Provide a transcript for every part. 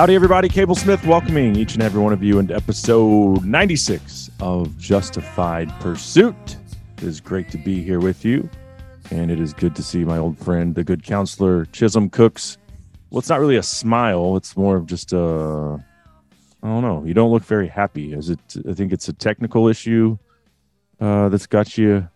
Howdy, everybody. Cable Smith welcoming each and every one of you into episode 96 of Justified Pursuit. It is great to be here with you, and it is good to see my old friend, the good counselor, Chisholm Cooks. Well, it's not really a smile, it's more of just a. I don't know. You don't look very happy. Is it? I think it's a technical issue uh, that's got you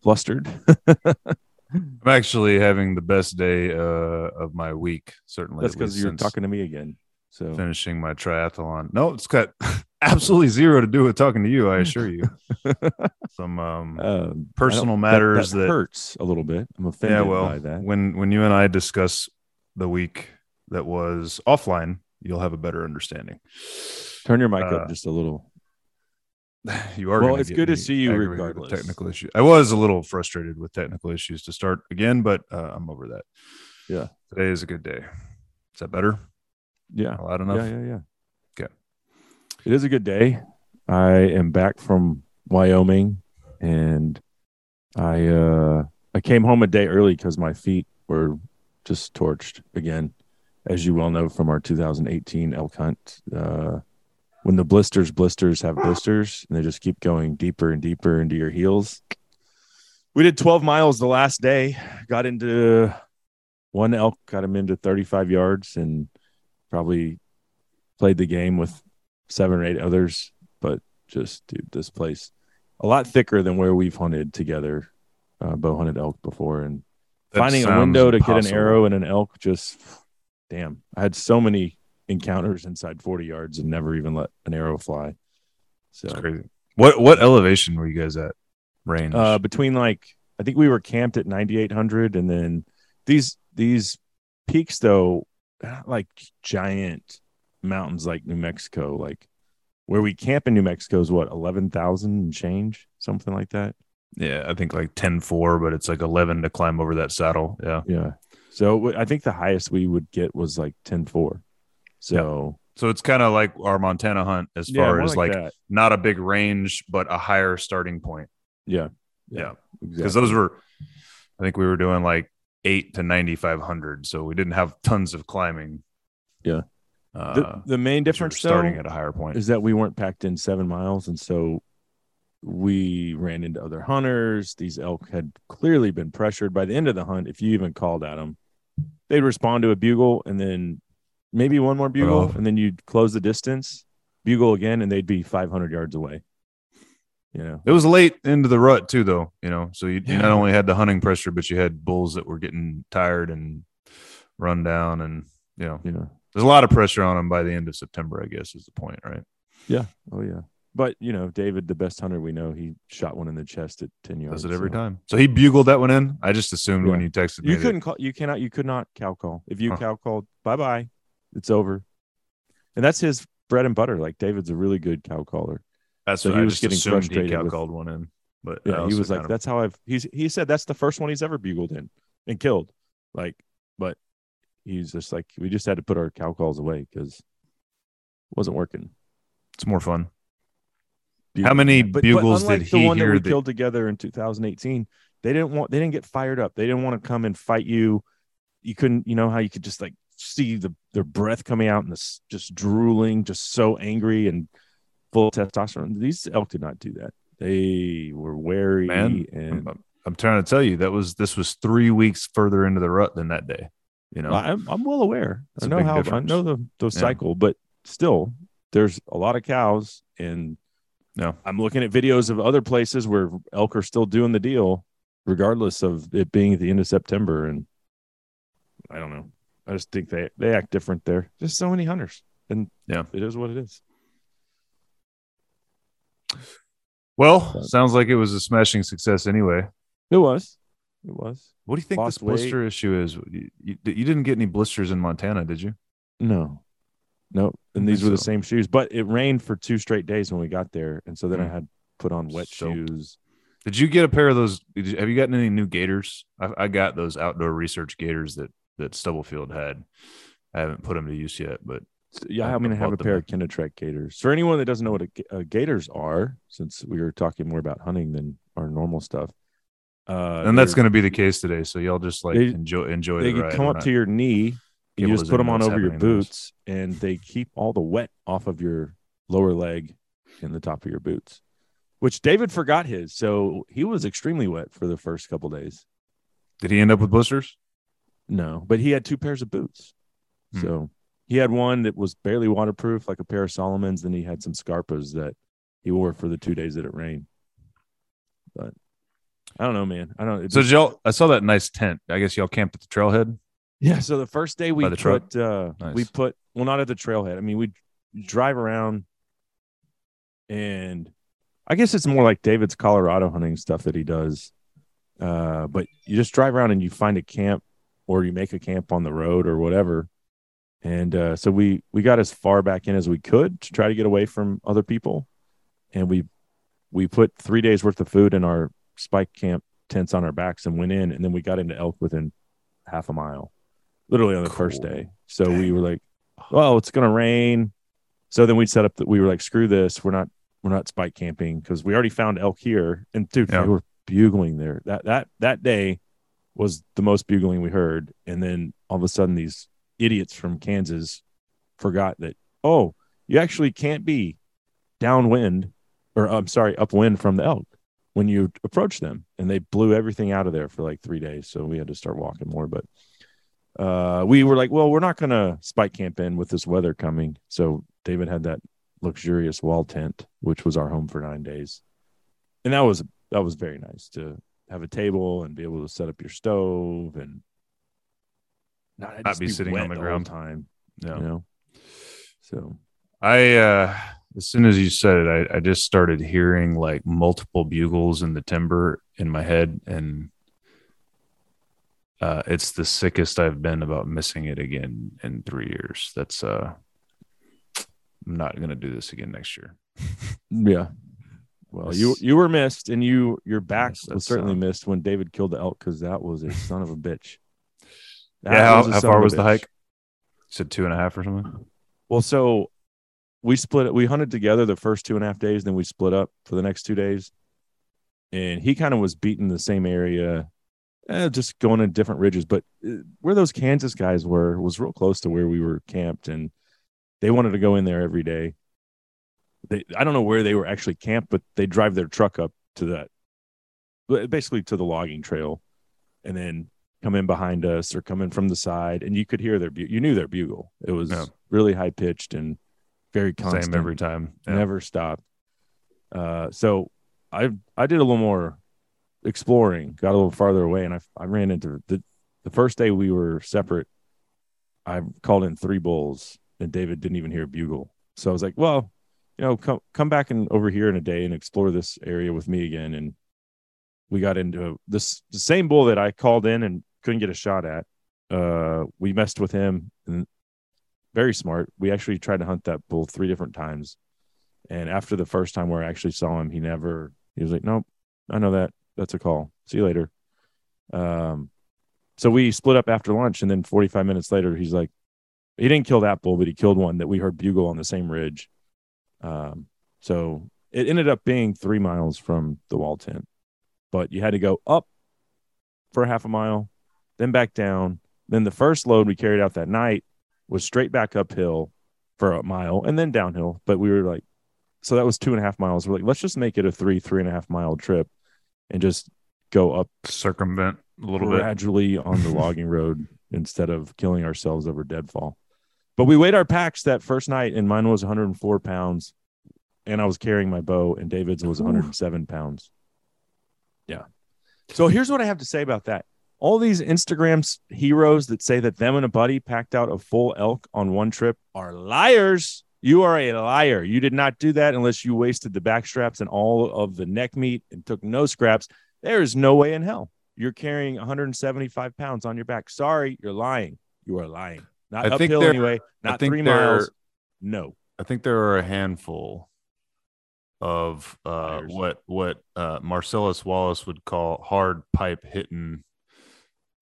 flustered. I'm actually having the best day uh, of my week. Certainly, That's because you're talking to me again. So finishing my triathlon. No, it's got absolutely zero to do with talking to you. I assure you. Some um, um, personal matters that, that, hurts a little bit. I'm offended yeah. Well, by that. when when you and I discuss the week that was offline, you'll have a better understanding. Turn your mic uh, up just a little. You are Well, it's good to see you regardless. Technical issue. I was a little frustrated with technical issues to start again, but uh, I'm over that. Yeah. Today is a good day. Is that better? Yeah. Loud enough? Yeah, yeah, yeah. Okay. It is a good day. I am back from Wyoming and I uh I came home a day early because my feet were just torched again, as you well know from our 2018 elk hunt. Uh when the blisters blisters have blisters and they just keep going deeper and deeper into your heels. We did 12 miles the last day, got into one elk, got him into 35 yards and probably played the game with seven or eight others, but just dude, this place a lot thicker than where we've hunted together, uh, bow hunted elk before, and That finding a window to get an arrow and an elk just damn. I had so many encounters inside 40 yards and never even let an arrow fly. So It's crazy. What what elevation were you guys at? Range. uh, between like I think we were camped at 9800 and then these these peaks though not like giant mountains like New Mexico like where we camp in New Mexico is what 11,000 and change something like that yeah, I think like 10 4, but it's like 11 to climb over that saddle. Yeah. yeah so I think the highest we would get was like 10.4 so So it's kind of like our Montana hunt as yeah, far as like, that. not a big range, but a higher starting point. yeah Yeah. exactly. Because those were, I think we were doing like eight to 9,500. So we didn't have tons of climbing. Yeah. Uh, the, the main difference starting at a higher point. is that we weren't packed in seven miles and so we ran into other hunters these elk had clearly been pressured by the end of the hunt if you even called at them they'd respond to a bugle and then maybe one more bugle and then you'd close the distance bugle again and they'd be 500 yards away you know It was late into the rut too, though. You know, so you, you not only had the hunting pressure, but you had bulls that were getting tired and run down, and you know, you know there's a lot of pressure on them by the end of September. I guess is the point, right? Yeah. Oh yeah but you know david the best hunter we know he shot one in the chest at 10 yards Does it every so- time? So he bugled that one in. I just assumed when you texted me, You couldn't call. You cannot. You could not cow call. If you Huh. cow called, bye bye, it's over. And that's his bread and butter. Like David's a really good cow caller. That's so what he I was getting frustrated He cow called one in, but Yeah, he was like, of- "That's how I've." He's he said that's the first one he's ever bugled in and killed. Like, but he's just like we just had to put our cow calls away because it wasn't working. it's more fun. Dude, How many but- but bugles unlike did the he one that hear we that- killed together in 2018? They didn't want. They didn't get fired up. They didn't want to come and fight you. You couldn't. You know how you could just like see the their breath coming out and this just drooling, just so angry and full of testosterone. These elk did not do that. They were wary Man, and I'm, I'm trying to tell you that was this was three weeks further into the rut than that day. You know, I'm, I'm well aware. That's I know how difference. I know the the Yeah. cycle, but still, there's a lot of cows, and No. I'm looking at videos of other places where elk are still doing the deal, regardless of it being at the end of September. And I don't know. I just think they they act different there. Just so many hunters, and Yeah. it is what it is. well, sounds like it was a smashing success anyway. It was, it was. What do you think Lost this blister issue is? You, you, you didn't get any blisters in Montana, did you? No, no, and these were the same shoes, but it rained for two straight days when we got there, and so then I Mm. had put on wet shoes. Did you get a pair of those? Did you, have you gotten any new gaiters? I, I got those outdoor research gaiters that that Stubblefield had. I haven't put them to use yet, but Yeah, I'm going to have a pair in. of Kenetrek gaiters. For anyone that doesn't know what a, ga- uh, gaiters are, since we were talking more about hunting than our normal stuff, uh, and that's going to be the case today. So y'all just like They- enjoy enjoy they the come up to your knee, you just put them on over your in those. boots, and they keep all the wet off of your lower leg and the top of your boots. Which David forgot his, so he was extremely wet for the first couple days. Did he end up with blisters? No, but he had two pairs of boots. Hmm. So he had one that was barely waterproof, like a pair of Salomons. Then he had some Scarpas that he wore for the two days that it rained. But I don't know, man. I don't. So just- y'all, I saw that nice tent. I guess y'all camped at the trailhead. yeah. So the first day we put, uh, we put, well, not at the trailhead. I mean, we drive around, and I guess it's more like David's Colorado hunting stuff that he does. Uh, but you just drive around and you find a camp, or you make a camp on the road or whatever. And uh, so we we got as far back in as we could to try to get away from other people, and we we put three days worth of food in our spike camp tents on our backs and went in, and then we got into elk within half a mile, literally on the first day. So we were like, "Well, it's gonna rain," so then we set up that we were like, "Screw this, we're not we're not spike camping because we already found elk here." And dude, Yeah. they were bugling there. That that that day was the most bugling we heard, and then all of a sudden these idiots from Kansas forgot that oh, you actually can't be downwind or I'm sorry, upwind from the elk when you approach them. And they blew everything out of there for like three days. So we had to start walking more. But uh we were like, well, we're not gonna spike camp in with this weather coming. So David had that luxurious wall tent, which was our home for nine days. And that was that was very nice to have a table and be able to set up your stove and not, just be sitting on wet the whole ground. time, Yeah. you know. So I uh as soon as you said it, I, I just started hearing like multiple bugles in the timber in my head and uh it's the sickest I've been about missing it again in three years. That's uh I'm not gonna do this again next year. Yeah. Well, you you were missed, and you your back Yes, was certainly uh, missed when David killed the elk because that was a son of a bitch. That yeah, how, how far was the hike? You said two and a half or something? Well, so we split. We hunted together the first two and a half days, then we split up for the next two days. And he kind of was beating the same area, eh, just going in different ridges. But uh, where those Kansas guys were was real close to where we were camped, and they wanted to go in there every day. They, I don't know where they were actually camped, but they drive their truck up to that, basically to the logging trail, and then come in behind us or come in from the side, and you could hear their bu- you knew their bugle. It was Yeah. really high pitched and very constant, Same every time. Yeah. never stopped. Uh, so I I did a little more exploring, got a little farther away, and I I ran into the the first day we were separate. I called in three bulls, and David didn't even hear a bugle. So I was like, well, you know, come come back and over here in a day and explore this area with me again. And we got into this the same bull that I called in and couldn't get a shot at. Uh, we messed with him and very smart. We actually tried to hunt that bull three different times. And after the first time where I actually saw him, he never, he was like, nope, I know that. That's a call. See you later. Um, so we split up after lunch. And then 45 minutes later, he's like, he didn't kill that bull, but he killed one that we heard bugle on the same ridge. Um, so it ended up being three miles from the wall tent, but you had to go up for half a mile, then back down. Then the first load we carried out that night was straight back uphill for a mile and then downhill. But we were like, so that was two and a half miles. We're like, let's just make it a three, three and a half mile trip and just go up Circumvent a little bit. gradually on the logging road instead of killing ourselves over deadfall. But we weighed our packs that first night, and mine was 104 pounds, and I was carrying my bow, and David's was 107 pounds. Yeah. So here's what I have to say about that. All these Instagram heroes that say that them and a buddy packed out a full elk on one trip are liars. You are a liar. You did not do that unless you wasted the back straps and all of the neck meat and took no scraps. There is no way in hell you're carrying 175 pounds on your back. Sorry, you're lying. You are lying. Not I think uphill there- anyway. Not three miles. No. I think there are a handful of uh, what what uh, Marcellus Wallace would call hard pipe hitting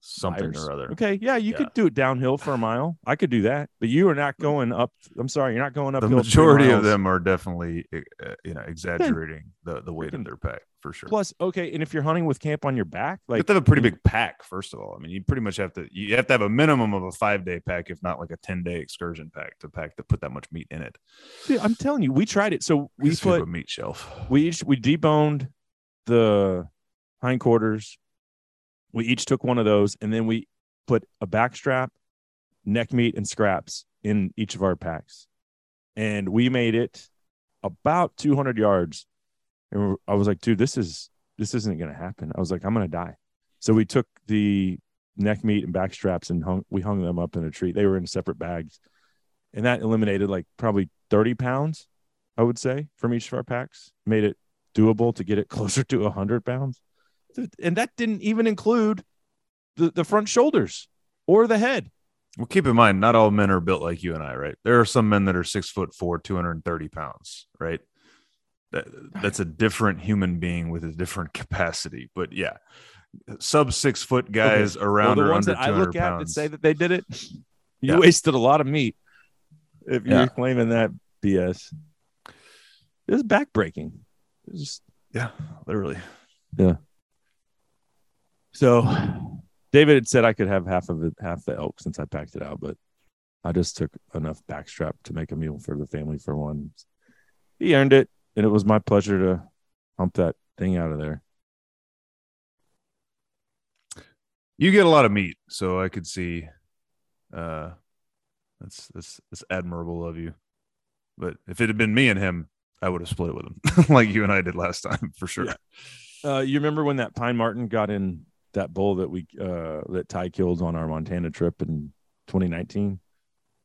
something Liars. or other. Okay, yeah, you Yeah. could do it downhill for a mile. I could do that, but you are not going up. I'm sorry, you're not going up. The majority of them are definitely, uh, you know, exaggerating the, the weight can- of their pack for sure. Plus, okay, and if you're hunting with camp on your back, you like have to have a pretty big pack, first of all. I mean, you pretty much have to you have to have a minimum of a five day pack, if not like a 10 day excursion pack to pack to put that much meat in it. Dude, I'm telling you, we tried it. So we put a meat shelf. we each we deboned the hindquarters. We each took one of those, and then we put a back strap, neck meat, and scraps in each of our packs, and we made it about 200 yards. And I was like, dude, this is this isn't gonna happen. I was like, I'm gonna die. So we took the neck meat and back straps and hung we hung them up in a tree. They were in separate bags, and that eliminated like probably 30 pounds, I would say, from each of our packs. Made it doable to get it closer to 100 pounds, and that didn't even include the the front shoulders or the head. Well, keep in mind, not all men are built like you and I, right? There are some men that are six foot four, 230 pounds, right? That, that's a different human being with a different capacity. But yeah, sub six foot guys Well, around the or ones that I 200 look at that say that they did it, you Yeah. wasted a lot of meat if Yeah. you're claiming that BS. It was backbreaking. It was just yeah, literally. So David had said I could have half of it, half the elk since I packed it out, but I just took enough backstrap to make a meal for the family for one. He earned it, and it was my pleasure to hump that thing out of there. You get a lot of meat, so I could see. Uh, that's that's that's admirable of you. But if it had been me and him, I would have split it with him, like you and I did last time, for sure. Yeah. Uh, you remember when that pine marten got in that bull that we uh, that Ty killed on our Montana trip in 2019?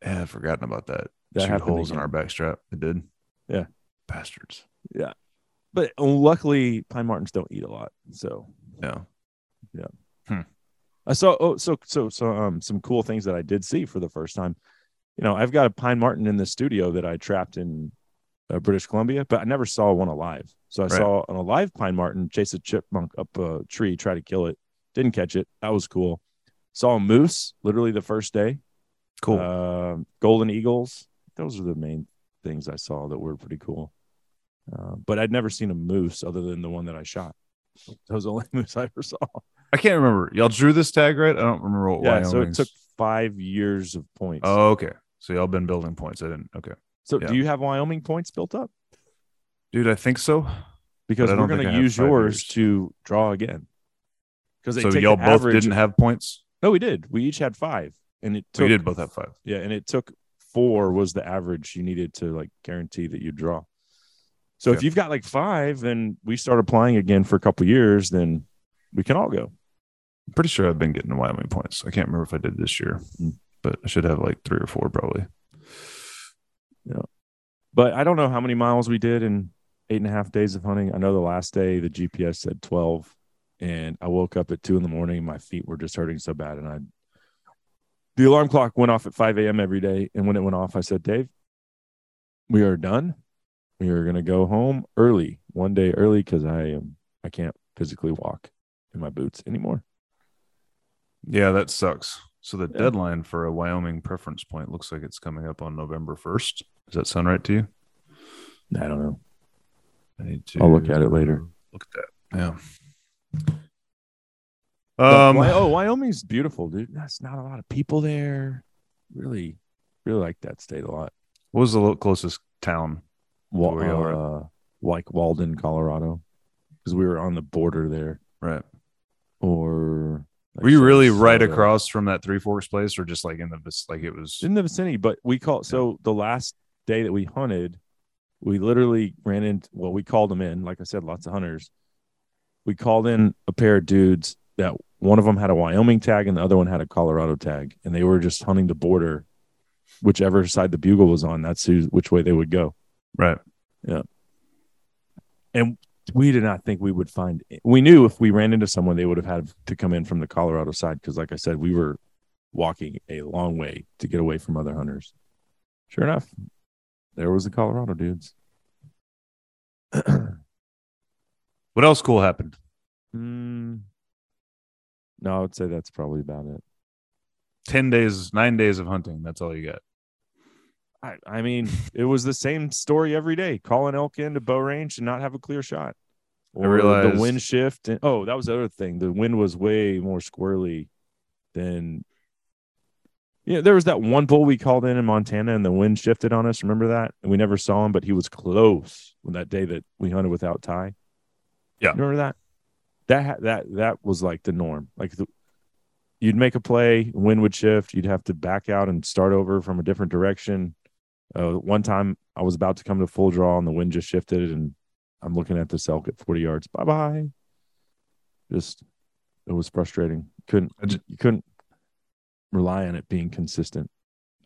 Yeah, I've forgotten about that. That Shoot holes in our backstrap. It did. Yeah. bastards. Yeah, but luckily, pine martens don't eat a lot, so Yeah, Yeah. I saw oh so so so um some cool things that I did see for the first time. You know, I've got a pine marten in the studio that I trapped in uh, British Columbia, but I never saw one alive. So I Right. saw an alive pine marten chase a chipmunk up a tree, try to kill it. Didn't catch it. That was cool. Saw a moose literally the first day. cool. Um, golden eagles. Those are the main things I saw that were pretty cool. Uh, but I'd never seen a moose other than the one that I shot. That was the only moose I ever saw. I can't remember. Y'all drew this tag right? I don't remember what. Yeah, so it took five years of points. Oh, okay. So y'all been building points. I didn't. Okay, so yeah. do you have Wyoming points built up? dude. I think so. Because we're going to use yours years. to draw again. Because So y'all both didn't have points. No, we did. We each had five, and it took, we did both have five. Yeah, and it took four was the average you needed to like guarantee that you draw. So if you've got like five, and we start applying again for a couple years, then we can all go. I'm pretty sure I've been getting Wyoming points. I can't remember if I did this year, but I should have like three or four probably. Yeah. But I don't know how many miles we did in eight and a half days of hunting. I know the last day the GPS said 12, and I woke up at two in the morning. My feet were just hurting so bad. And I, the alarm clock went off at 5 a.m. every day. And when it went off, I said, Dave, we are done. We are going to go home early, one day early, because I am, I can't physically walk in my boots anymore. Yeah, that sucks. So the Yeah. deadline for a Wyoming preference point looks like it's coming up on November 1st. Does that sound right to you? I don't know. I need to I'll look at it later. Look at that. Yeah. Um oh, Wyoming's beautiful, dude. That's not a lot of people there. Really, really like that state a lot. what was the closest town? Wa- y'all uh, like Walden, Colorado, because we were on the border there. Right. Or like Were you really right across from that Three Forks place or just like in the like it was in the vicinity? But we call so the last day that we hunted, we literally ran into Well, we called them in. Like I said, lots of hunters. We called in a pair of dudes that one of them had a Wyoming tag and the other one had a Colorado tag, and they were just hunting the border, whichever side the bugle was on. That's who, which way they would go. right. Yeah. And we did not think we would find we knew if we ran into someone they would have had to come in from the colorado side because like i said we were walking a long way to get away from other hunters sure enough there was the colorado dudes What else cool happened? Mm, No, I would say that's probably about it. 10 days, nine days of hunting. That's all you get. I, I mean, it was the same story every day. Call an elk into bow range and not have a clear shot. I realized- the wind shift. And, oh, that was the other thing. The wind was way more squirrely than. Yeah, there was that one bull we called in in Montana, and the wind shifted on us. Remember that? And we never saw him, but he was close when that day that we hunted without Ty. Yeah. You remember that? That that that was like the norm. Like the, you'd make a play, wind would shift, you'd have to back out and start over from a different direction. Uh, one time I was about to come to full draw and the wind just shifted and I'm looking at this elk at 40 yards. Bye bye. Just it was frustrating. Couldn't I ju- you couldn't rely on it being consistent.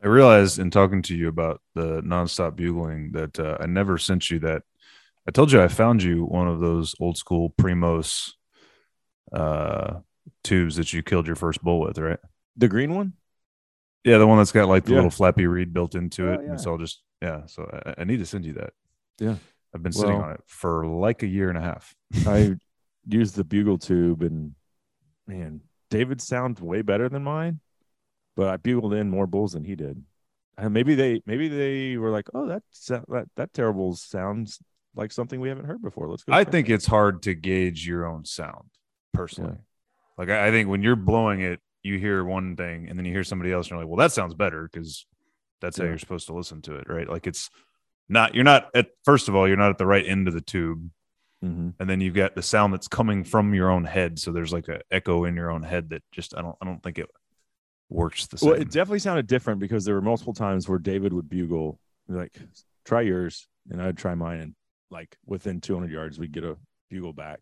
I realized in talking to you about the nonstop bugling that uh, I never sent you that. I told you I found you one of those old school Primos uh, tubes that you killed your first bull with, right? The green one? Yeah, the one that's got like the Yeah. little flappy reed built into Oh, it. yeah. And so I'll just, yeah. So I, I need to send you that. Yeah. I've been sitting Well- on it for like a year and a half. I used the bugle tube and man, David sounds way better than mine, but I bugled in more bulls than he did. And maybe they maybe they were like, oh, that that that terrible sounds like something we haven't heard before. Let's go. I think it." it's hard to gauge your own sound personally. Like I, I think when you're blowing it, you hear one thing and then you hear somebody else and you're like, well, that sounds better because that's how you're supposed to listen to it, right? Like it's not you're not at first of all, you're not at the right end of the tube. Mhm. And then you've got the sound that's coming from your own head. So there's like a echo in your own head that just I don't I don't think it works the same. Well, it definitely sounded different because there were multiple times where David would bugle like, try yours, and I'd try mine, and like within 200 yards, we'd get a bugle back.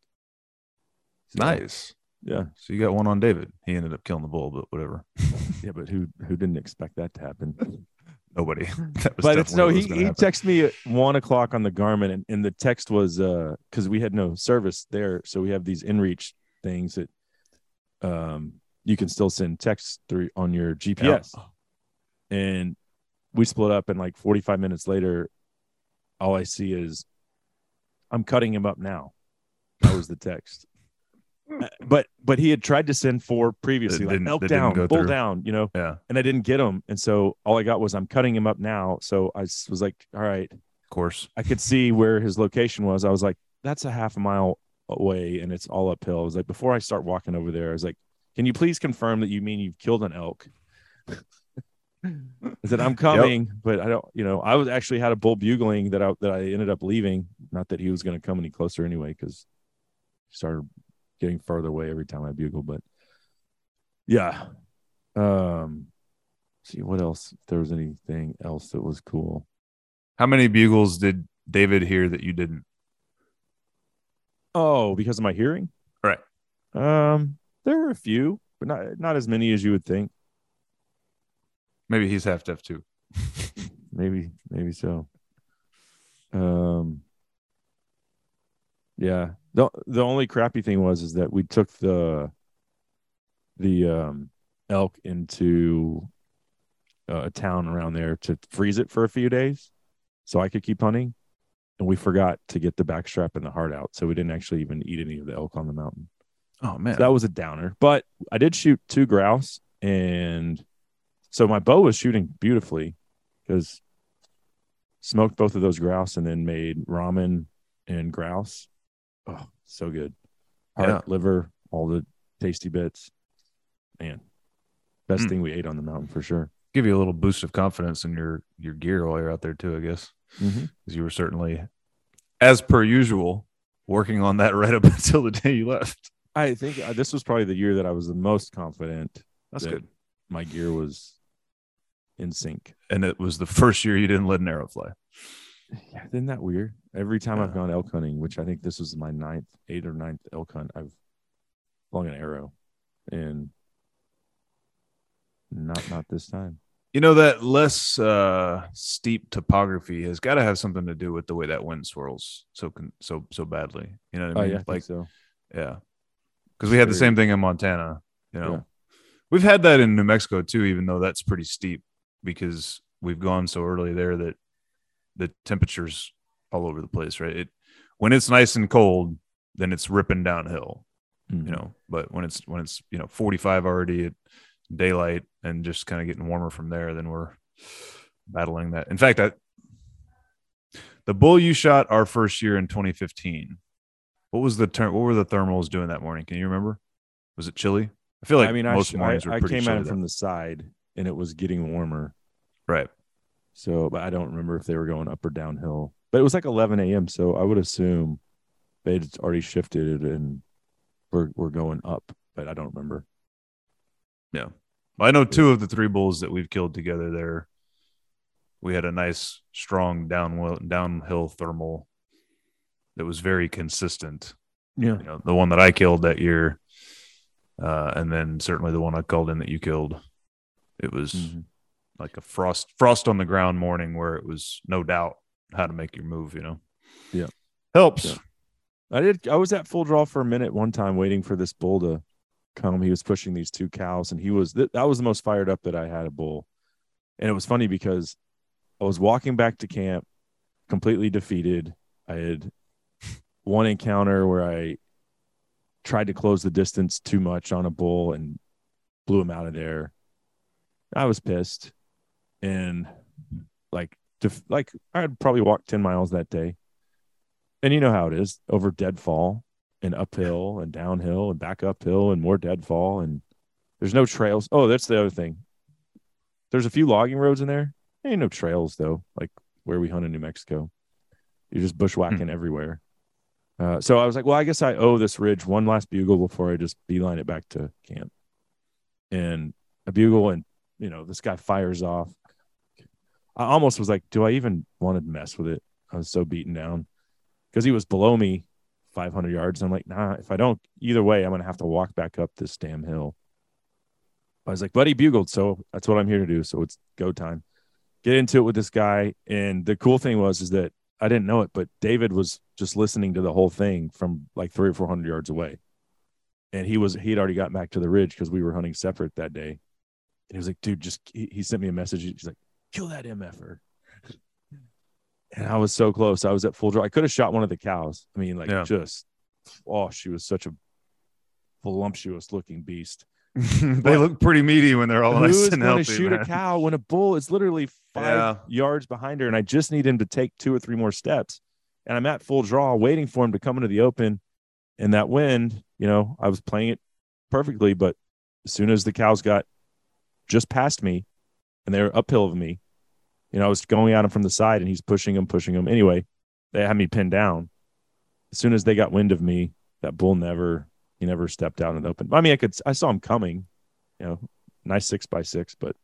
So, nice. Yeah, So you got one on David. He ended up killing the bull, but whatever. yeah, but who who didn't expect that to happen? Nobody. That was but it's no definitely he, he happen. texted me at one o'clock on the garmin and, and the text was uh because we had no service there so we have these inreach things that um you can still send texts through on your gps and we split up and like 45 minutes later all i see is i'm cutting him up now that was the text Uh, but but he had tried to send four previously like didn't- elk down bull through. down you know Yeah, and I didn't get him. And so all I got was I'm cutting him up now. So I was like, all right, of course. I could see where his location was. I was like, that's a half a mile away and it's all uphill. I was like, before I start walking over there, I was like, can you please confirm that you mean you've killed an elk? I said, I'm coming, but I don't, you know, I was actually had a bull bugling that I, that I ended up leaving. Not that he was going to come any closer anyway, because he started getting further away every time I bugle. But yeah. Um, see what else, if there was anything else that was cool. How many bugles did David hear that you didn't? Oh, because of my hearing? Right. Um, there were a few, but not not as many as you would think. Maybe he's half deaf too. Maybe, maybe so. Um, yeah. the The only crappy thing was is that we took the the um elk into uh, a town around there to freeze it for a few days, so I could keep hunting, and we forgot to get the backstrap and the heart out, so we didn't actually even eat any of the elk on the mountain. Oh man, So that was a downer. But I did shoot two grouse, and so my bow was shooting beautifully because smoked both of those grouse and then made ramen and grouse. Oh, so good. Heart, Yeah. liver, all the tasty bits. Man, best Mm. thing we ate on the mountain for sure. give you a little boost of confidence in your your gear while you're out there too. I guess Mm-hmm. because you were certainly, as per usual, working on that right up until the day you left. I think uh, this was probably the year that I was the most confident That's that good. my gear was in sync. And it was the first year you didn't let an arrow fly. Yeah, isn't that weird? Every time I've gone elk hunting, which I think this was my ninth, eighth or ninth elk hunt, I've flung an arrow, and not not this time. You know that less uh, steep topography has got to have something to do with the way that wind swirls so con- so so badly. You know what I Oh mean? yeah, I think like so. Yeah. Because we had the same thing in Montana. You know, Yeah. we've had that in New Mexico too, even though that's pretty steep because we've gone so early there that the temperatures all over the place, right? It when it's nice and cold, then it's ripping downhill. Mhm. you know but when it's when it's you know 45 already at daylight and just kind of getting warmer from there then we're battling that in fact that the bull you shot our first year in 2015 what was the term what were the thermals doing that morning can you remember was it chilly i feel like I mean, I, most I, mornings were I pretty came at it from the side, and it was getting warmer. right So, but I don't remember if they were going up or downhill. But it was like 11 a.m. So I would assume they'd already shifted and we're we're going up. But I don't remember. Yeah. I know two of the three bulls that we've killed together there. We had a nice, strong downhill downhill thermal that was very consistent. Yeah. You know, the one that I killed that year, uh, and then certainly the one I called in that you killed. It was Mhm. like a frost frost on the ground morning where it was no doubt how to make your move. You know. Yeah. Helps. Yeah. I did. I was at full draw for a minute one time waiting for this bull to come. He was pushing these two cows, and he was th- that was the most fired up that I had a bull. And it was funny because I was walking back to camp, completely defeated. I had one encounter where I tried to close the distance too much on a bull and blew him out of there. I was pissed, and like, def- like I'd probably walked ten miles that day and you know how it is over deadfall and uphill and downhill and back uphill and more deadfall and there's no trails. Oh, that's the other thing. There's a few logging roads in there. Ain't no trails though, like where we hunt in New Mexico. You're just bushwhacking everywhere. Uh, so I was like, well, I guess I owe this ridge one last bugle before I just beeline it back to camp. And a bugle, and you know, this guy fires off. I almost was like, do I even want to mess with it? I was so beaten down because he was below me 500 yards. I'm like, nah, if I don't, either way, I'm going to have to walk back up this damn hill. I was like, buddy bugled. So that's what I'm here to do. So it's go time. Get into it with this guy. And the cool thing was, is that I didn't know it, but David was just listening to the whole thing from like three or 400 yards away. And he was, he'd already gotten back to the ridge because we were hunting separate that day. And he was like, dude, just, he, he sent me a message. He's like, kill that MFer. And I was so close. I was at full draw. I could have shot one of the cows. I mean, like Yeah. just oh, she was such a voluptuous looking beast. they look pretty meaty when they're all nice and going healthy. to shoot man. a cow when a bull is literally five Yeah. yards behind her, and I just need him to take two or three more steps. And I'm at full draw, waiting for him to come into the open. And that wind, you know, I was playing it perfectly, but as soon as the cows got just past me, and they're uphill of me, you know, I was going at him from the side, and he's pushing him, pushing him. Anyway, they had me pinned down. As soon as they got wind of me, that bull never, he never stepped out in the open. I mean, I could, I saw him coming, you know, nice six by six, but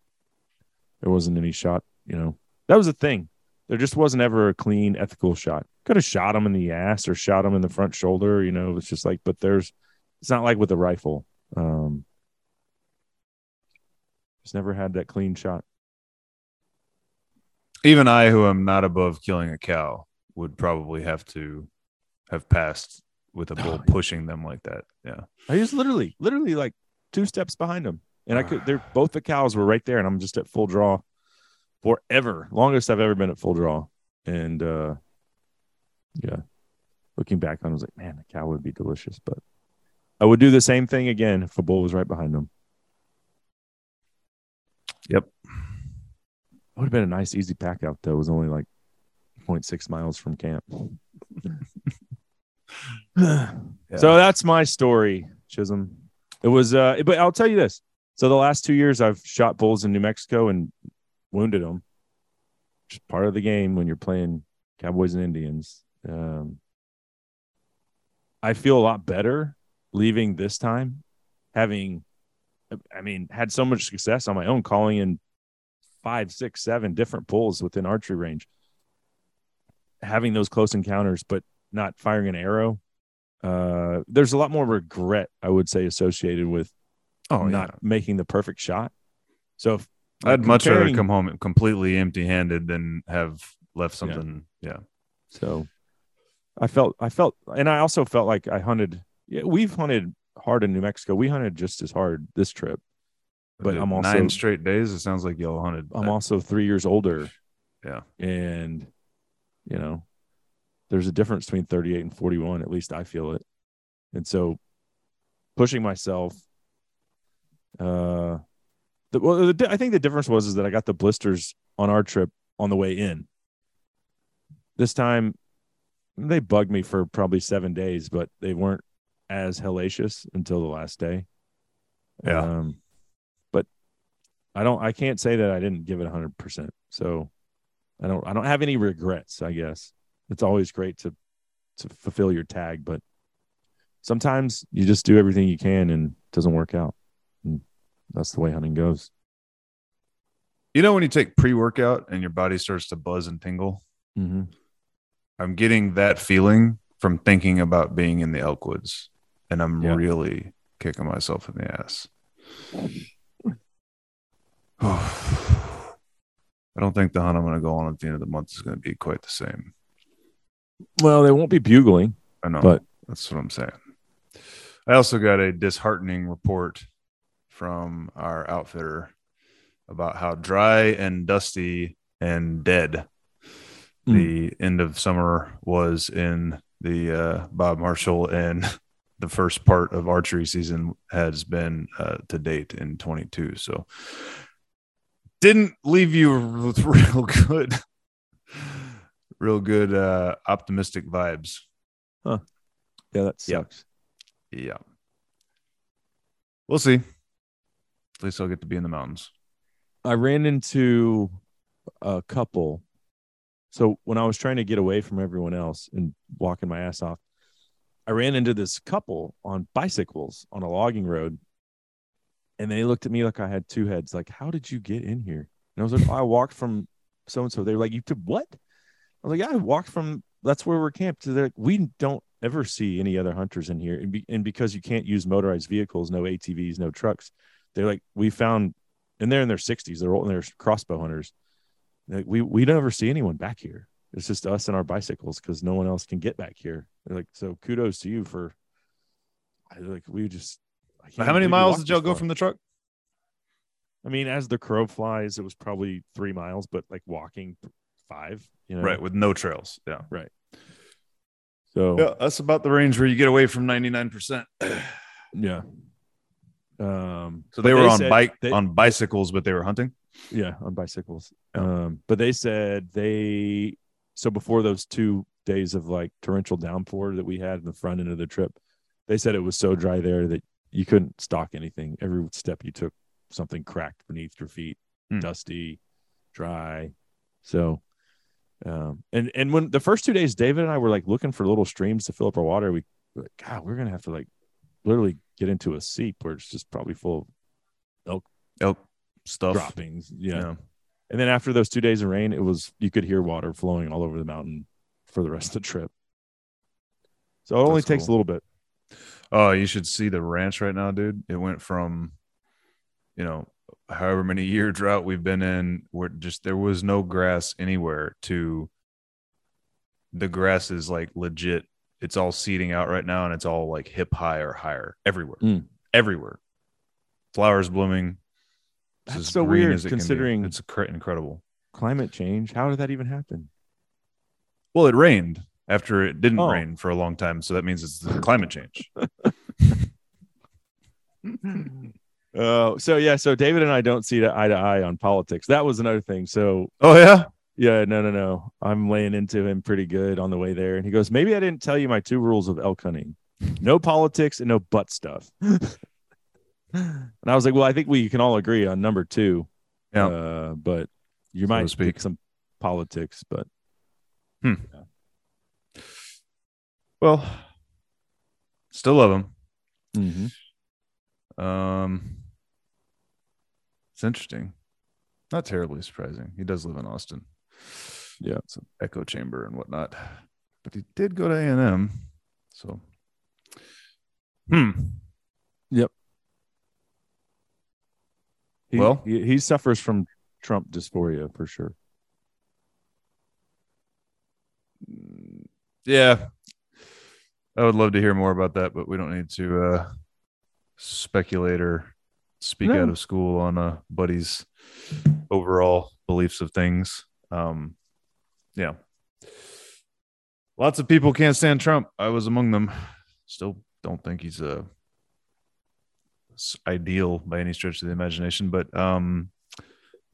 there wasn't any shot. You know, that was the thing. There just wasn't ever a clean, ethical shot. Could have shot him in the ass or shot him in the front shoulder. You know, it's just like, but there's, it's not like with a rifle. Um, just never had that clean shot. Even I, who am not above killing a cow, would probably have to have passed with a bull Oh, yeah. pushing them like that. Yeah. I was literally, literally like two steps behind him, and I could. They're both the cows were right there, and I'm just at full draw forever, longest I've ever been at full draw, and uh yeah, looking back on, it, I was like, man, the cow would be delicious, but I would do the same thing again if a bull was right behind him. Yep. Would have been a nice, easy pack out though. It was only like 0.6 miles from camp. So that's my story, Chisholm. It was, uh, but I'll tell you this. So the last two years, I've shot bulls in New Mexico and wounded them. Just part of the game when you're playing Cowboys and Indians. Um, I feel a lot better leaving this time, having, I mean, had so much success on my own, calling in five, six, seven different bulls within archery range, having those close encounters, but not firing an arrow uh there's a lot more regret i would say associated with Oh, not yeah. making the perfect shot so if, I'd much rather come home completely empty handed than have left something. Yeah. so i felt i felt and i also felt like i hunted yeah we've hunted hard in new mexico we hunted just as hard this trip But I'm also- nine straight days. It sounds like y'all hunted. i'm that- also three years older Yeah. and you know there's a difference between 38 and 41 at least i feel it and so pushing myself. Uh, the, well, the, I think the difference was is that I got the blisters on our trip on the way in. This time, they bugged me for probably seven days, but they weren't as hellacious until the last day. Yeah. Um, but I don't. I can't say that I didn't give it hundred percent. So I don't. I don't have any regrets. I guess it's always great to to fulfill your tag, but sometimes you just do everything you can and it doesn't work out. And that's the way hunting goes. You know when you take pre-workout and your body starts to buzz and tingle? Mm-hmm. I'm getting that feeling from thinking about being in the Elkwoods, and I'm Yeah. really kicking myself in the ass. I don't think the hunt I'm going to go on at the end of the month is going to be quite the same. Well, they won't be bugling. I know, But- that's what I'm saying. I also got a disheartening report from our outfitter about how dry and dusty and dead Hmm. the end of summer was in the uh, Bob Marshall and the first part of archery season has been uh, to date in 22. So didn't leave you with real good, real good uh, optimistic vibes. Huh. Yeah, that Yeah. sucks. Yeah. We'll see. At least I'll get to be in the mountains. I ran into a couple. So when I was trying to get away from everyone else and walking my ass off, I ran into this couple on bicycles on a logging road. And they looked at me like I had two heads. Like, how did you get in here? And I was like, oh, I walked from so and so. They were like, you took what? I was like, yeah, I walked from that's where we're camped. They're like, we don't ever see any other hunters in here. And, be, and because you can't use motorized vehicles, no ATVs, no trucks, they're like, we found and they're in their 60s they're old they're crossbow hunters like, we we never see anyone back here it's just us and our bicycles because no one else can get back here like so kudos to you for I, like we just I can't How many miles did y'all go far. from the truck? i mean as the crow flies it was probably three miles but like walking five you know Right, with no trails. Yeah. Right so Yeah, that's about the range where you get away from 99%. yeah um So they were on said bike they- on bicycles, but they were hunting. Yeah, on bicycles. Yeah. Um, but they said they so before those two days of like torrential downpour that we had in the front end of the trip, they said it was so dry there that you couldn't stalk anything. Every step you took, something cracked beneath your feet, Hmm. dusty, dry. So, um, and and when the first two days, David and I were like looking for little streams to fill up our water. We were like, God, we're gonna have to like literally get into a seep where it's just probably full of Elk stuff. droppings. yeah. Yeah. And then after those two days of rain, it was you could hear water flowing all over the mountain for the rest of the trip. So it only That's takes cool. a little bit. Oh, you should see the ranch right now, dude. It went from, you know, however many year drought we've been in, where just there was no grass anywhere to the grass is like legit. It's all seeding out right now and it's all like hip high or higher everywhere. Mm. Everywhere. Flowers blooming. It's That's so weird it considering- it's cr- incredible. Climate change. How did that even happen? Well, it rained after it didn't Oh. rain for a long time. So that means it's climate change. Uh, so yeah, so David and I don't see eye to eye on politics. That was another thing. So Oh, yeah. yeah, no, no, no. I'm laying into him pretty good on the way there. And he goes, Maybe I didn't tell you my two rules of elk hunting. No politics and no butt stuff. and I was like, Well, I think we can all agree on number two. Yeah. Uh, but you So might speak. pick some politics, but Well, still love him. Mhm. Um, it's interesting. Not terribly surprising. He does live in Austin. Yeah. it's an echo chamber and whatnot. But he did go to A and M. So, hmm. He, Well- he, he suffers from Trump dysphoria for sure. Yeah, I would love to hear more about that, but we don't need to uh, speculate or speak No. out of school on a buddy's overall beliefs of things. Um, yeah, lots of people can't stand Trump. I was among them. Still don't think he's a ideal by any stretch of the imagination, but um,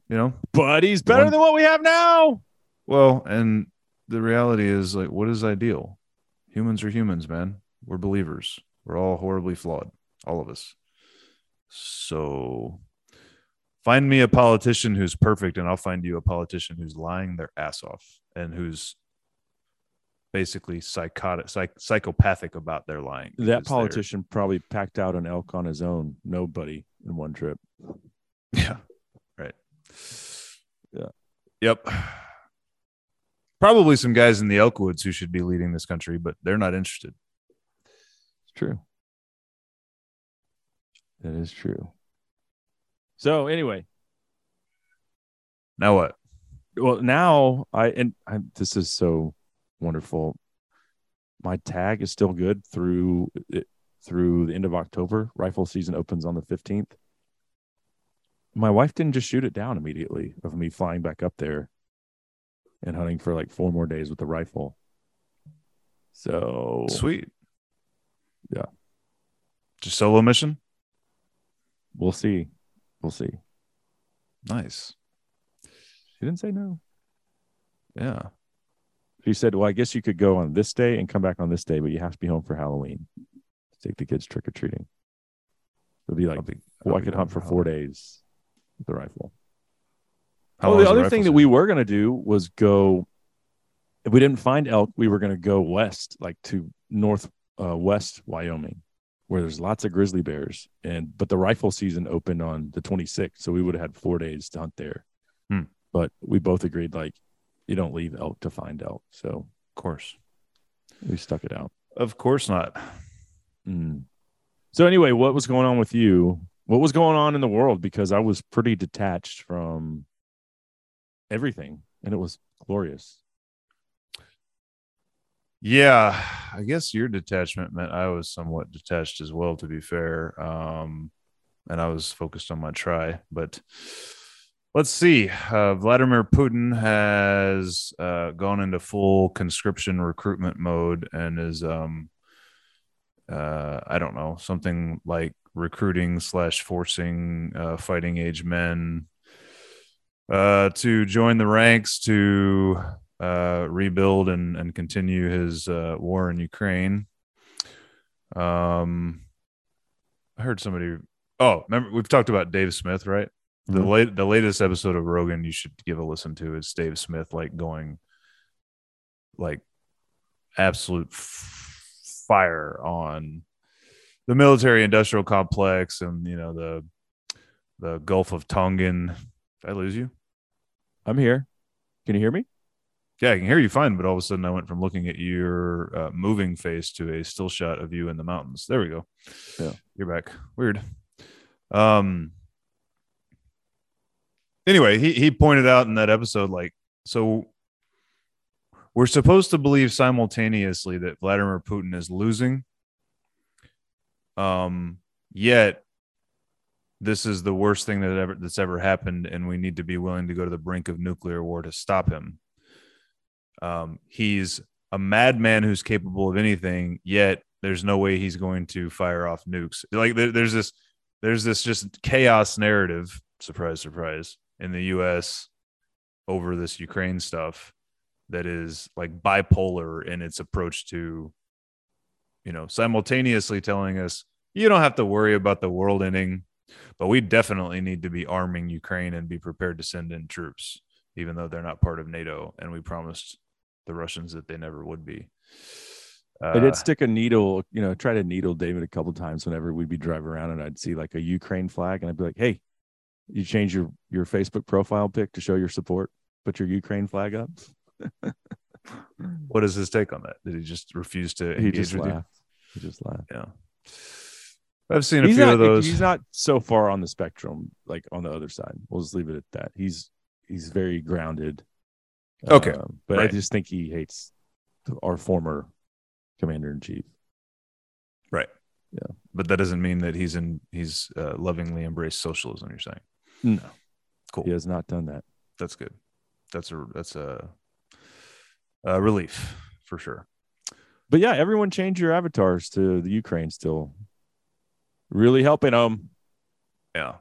you know, But he's better One- than what we have now. well, and the reality is like, what is ideal? Humans are humans, man. We're believers. We're all horribly flawed, all of us. So find me a politician who's perfect, and I'll find you a politician who's lying their ass off and who's basically psychotic, psych- psychopathic about their lying. That politician probably packed out an elk on his own. Nobody in one trip. Yeah. Right. Yeah. Yep. Probably some guys in the elk woods who should be leading this country, but they're not interested. It's true. That is true. So anyway, Now what? well now I and I, this is so wonderful. My tag is still good through it, through the end of October. Rifle season opens on the fifteenth. My wife didn't just shoot it down immediately of me flying back up there and hunting for like four more days with the rifle. So Sweet. Yeah. Just solo mission? we'll see. We'll see. Nice. She didn't say no. Yeah. She said, "Well, I guess you could go on this day and come back on this day, but you have to be home for Halloween. Take the kids trick or treating." It'll be like, be- well, I could hunt for four days with the rifle. How oh, the other rifle thing that we were gonna do was go. If we didn't find elk, we were gonna go west, like to north uh, west Wyoming, where there's lots of grizzly bears. And but the rifle season opened on the 26th, so we would have had four days to hunt there. Hmm. But we both agreed, like, you don't leave elk to find elk, so Of course. we stuck it out. Of course not. Mm. So anyway, what was going on with you? What was going on in the world? Because I was pretty detached from everything, and it was glorious. Yeah, I guess your detachment meant I was somewhat detached as well, to be fair. Um, and I was focused on my tri. But let's see. Uh, Vladimir Putin has uh, gone into full conscription recruitment mode and is, um, uh, I don't know, something like recruiting slash forcing uh, fighting age men uh, to join the ranks to uh, rebuild and, and continue his war in Ukraine. Um, I heard somebody. Oh, remember we've talked about Dave Smith, right? The late the latest episode of Rogan you should give a listen to is Dave Smith like going like absolute f- fire on the military industrial complex and you know the the Gulf of Tonkin. Did I lose you? I'm here. Can you hear me? Yeah, I can hear you fine, but all of a sudden I went from looking at your uh, moving face to a still shot of you in the mountains. There we go. Yeah. You're back. Weird. Um anyway, he he pointed out in that episode like so we're supposed to believe simultaneously that Vladimir Putin is losing. Um yet this is the worst thing that ever that's ever happened and we need to be willing to go to the brink of nuclear war to stop him. Um, he's a madman who's capable of anything, yet there's no way he's going to fire off nukes. Like there, there's this, there's this just chaos narrative. Surprise, surprise, in the U.S. over this Ukraine stuff that is like bipolar in its approach to, you know, simultaneously telling us you don't have to worry about the world ending, but we definitely need to be arming Ukraine and be prepared to send in troops, even though they're not part of NATO. And we promised the Russians that they never would be. Uh, I did stick a needle, you know, try to needle David a couple times whenever we'd be driving around and I'd see like a Ukraine flag and I'd be like, hey, you change your, your Facebook profile pic to show your support, put your Ukraine flag up. what is his take on that? Did he just refuse to He engage just with laughed. He just laughed. Yeah. I've seen a He's few not, of those. he's not so far on the spectrum, like on the other side. We'll just leave it at that. He's he's very grounded. Okay. Um, but I just think he hates our former commander in chief. right. Yeah. But that doesn't mean that he's in he's uh, lovingly embraced socialism. You're saying No, cool. he has not done that. That's good. That's a that's a, a relief for sure. But yeah, everyone change your avatars to the Ukraine still. Really helping them. Yeah.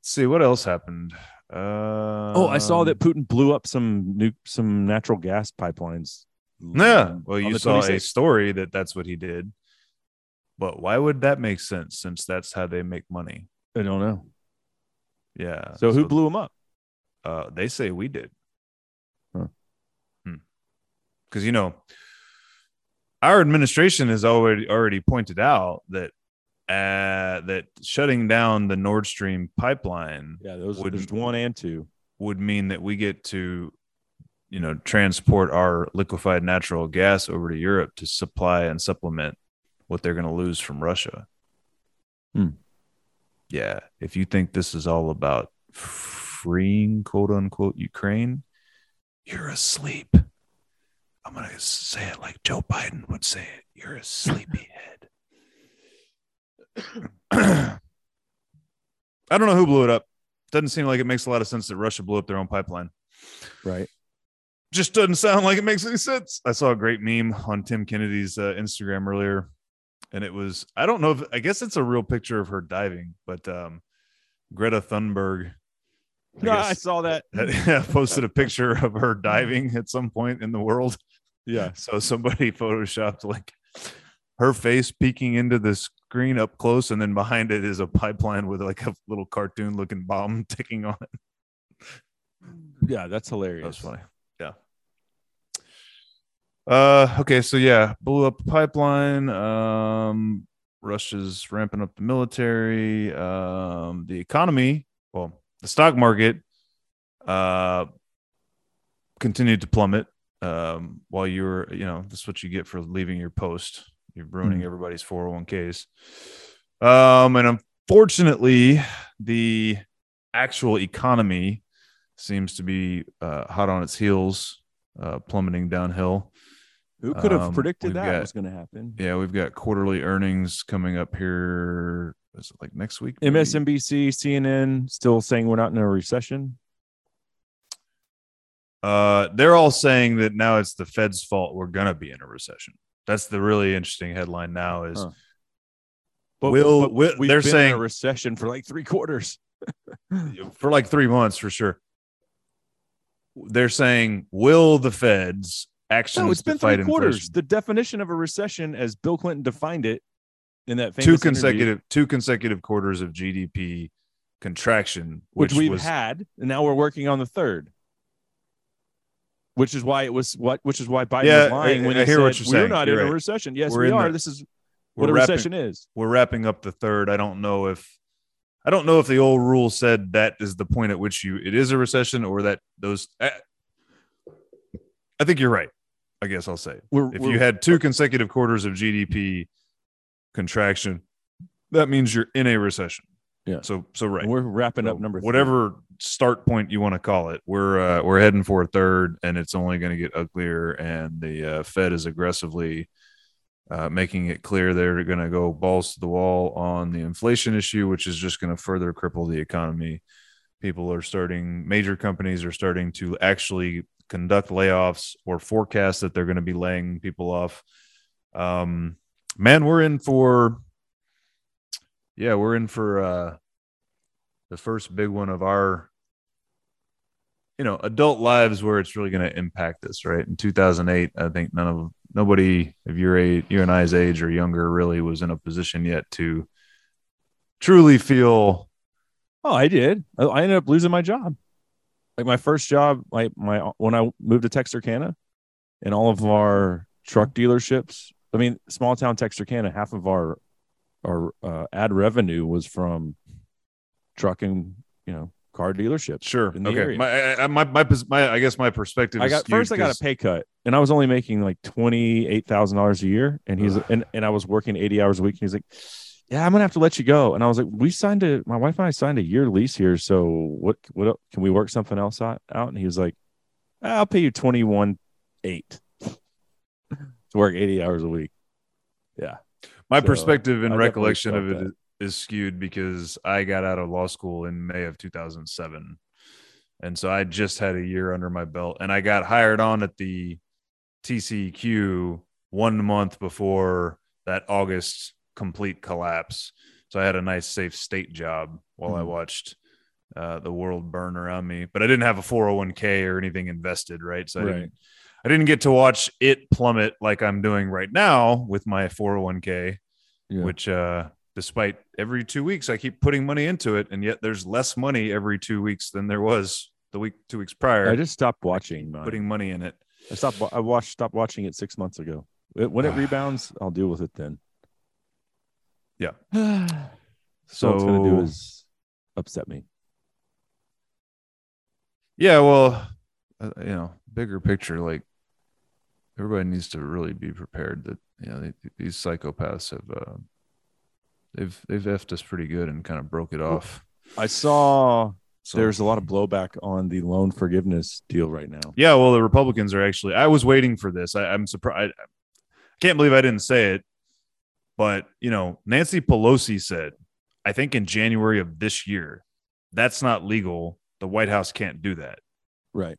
Let's see what else happened. Uh, oh, I saw that Putin blew up some new some natural gas pipelines. Yeah. um, Well, you saw a story that that's what he did. But why would that make sense since that's how they make money? I don't know. Yeah. So who blew them up? Uh, they say we did. Huh. Because you know, our administration has already already pointed out that uh, that shutting down the Nord Stream pipeline Yeah, those Would- there's one and two. would mean that we get to, you know, transport our liquefied natural gas over to Europe to supply and supplement what they're going to lose from Russia. Hmm. Yeah. If you think this is all about freeing, quote unquote, Ukraine, you're asleep. I'm going to say it like Joe Biden would say it. You're a sleepyhead. I don't know who blew it up. Doesn't seem like it makes a lot of sense that Russia blew up their own pipeline. Right. Just doesn't sound like it makes any sense. I saw a great meme on Tim Kennedy's uh, Instagram earlier, and it was I don't know if I guess it's a real picture of her diving, but um, Greta Thunberg. I No, I saw that. posted a picture of her diving at some point in the world. Yeah. So somebody photoshopped like her face peeking into the screen up close, and then behind it is a pipeline with like a little cartoon looking bomb ticking on it. Yeah, that's hilarious. That's funny. Uh okay, so yeah, blew up the pipeline. Um Russia's ramping up the military. Um the economy, well, the stock market uh continued to plummet. Um while you were, you know, this is what you get for leaving your post. You're ruining Hmm. everybody's 401ks. Um and unfortunately, the actual economy seems to be uh, hot on its heels, uh, plummeting downhill. Who could have Um, predicted that got- was going to happen? Yeah, we've got quarterly earnings coming up here. Is it like next week? maybe? MSNBC, CNN still saying we're not in a recession. Uh, they're all saying that now it's the Fed's fault. We're gonna be in a recession. That's the really interesting headline now. Is Huh. But, Will- but will- they're saying- a recession for like three quarters. for like three months for sure. They're saying, will the Fed's actions No, it's been three quarters. inflation- The definition of a recession, as Bill Clinton defined it in that famous two interview, consecutive two consecutive quarters of GDP contraction, which, which, we've was had, and now we're working on the third. Which is why it was what? Which is why Biden Yeah, was lying I- when I he hear said what you're we're saying. not You're in right. a recession. Yes, We're we are. the- this is what a wrapping, recession is. we're wrapping up the third. I don't know if I don't know if the old rule said that is the point at which you it is a recession or that those. I, I think you're right. I guess I'll say We're, if we're- you had two consecutive quarters of GDP contraction, that means you're in a recession. Yeah. So so right. we're wrapping So up number three. whatever start point you want to call it. We're uh, we're heading for a third, and it's only going to get uglier. And the uh, Fed is aggressively uh, making it clear they're going to go balls to the wall on the inflation issue, which is just going to further cripple the economy. People are starting, major companies are starting to actually conduct layoffs or forecast that they're going to be laying people off. Um, man, we're in for, yeah, we're in for uh, the first big one of our, you know, adult lives where it's really going to impact us. Right in 2008, I think none of nobody of your age, you and I's age or younger, really was in a position yet to truly feel. Oh, I did. I, I ended up losing my job. Like my first job, like my when I moved to Texarkana, and all of our truck dealerships. I mean, small town Texarkana, half of our our uh, ad revenue was from trucking, you know, car dealerships. Sure. in the Okay. area. My, my, my, my, I guess my perspective. I got first. I got a pay cut, and I was only making like twenty eight thousand dollars a year, and he's and, and I was working eighty hours a week. And he's like, "Yeah, I'm gonna have to let you go." And I was like, "We signed a my wife and I signed a year lease here, so what what can we work something else out?" out? And he was like, "I'll pay you twenty one eight to work eighty hours a week." Yeah, my So, perspective and definitely recollection of it is skewed because I got out of law school in May of 2007. And so I just had a year under my belt and I got hired on at the TCQ one month before that August complete collapse. So I had a nice, safe state job while I Mhm. watched uh, the world burn around me. But I didn't have a 401k or anything invested, right? So I Right. didn't, I didn't get to watch it plummet like I'm doing right now with my 401k, Yeah. which, uh, despite every two weeks, I keep putting money into it. And yet there's less money every two weeks than there was the week, two weeks prior. I just stopped watching. Mine. putting money in it. I stopped. I watched. Stopped watching it six months ago. It- When it rebounds, I'll deal with it then. Yeah. so all it's gonna do is upset me. Yeah, well, uh, you know, bigger picture, like everybody needs to really be prepared that you know they, these psychopaths have uh, they've they've effed us pretty good and kind of broke it off. I saw So there's a lot of blowback on the loan forgiveness deal right now. yeah, well, the Republicans are actually. I was waiting for this. I, I'm surprised. I can't believe I didn't say it, but you know, Nancy Pelosi said, I think in January of this year, that's not legal. The White House can't do that. Right.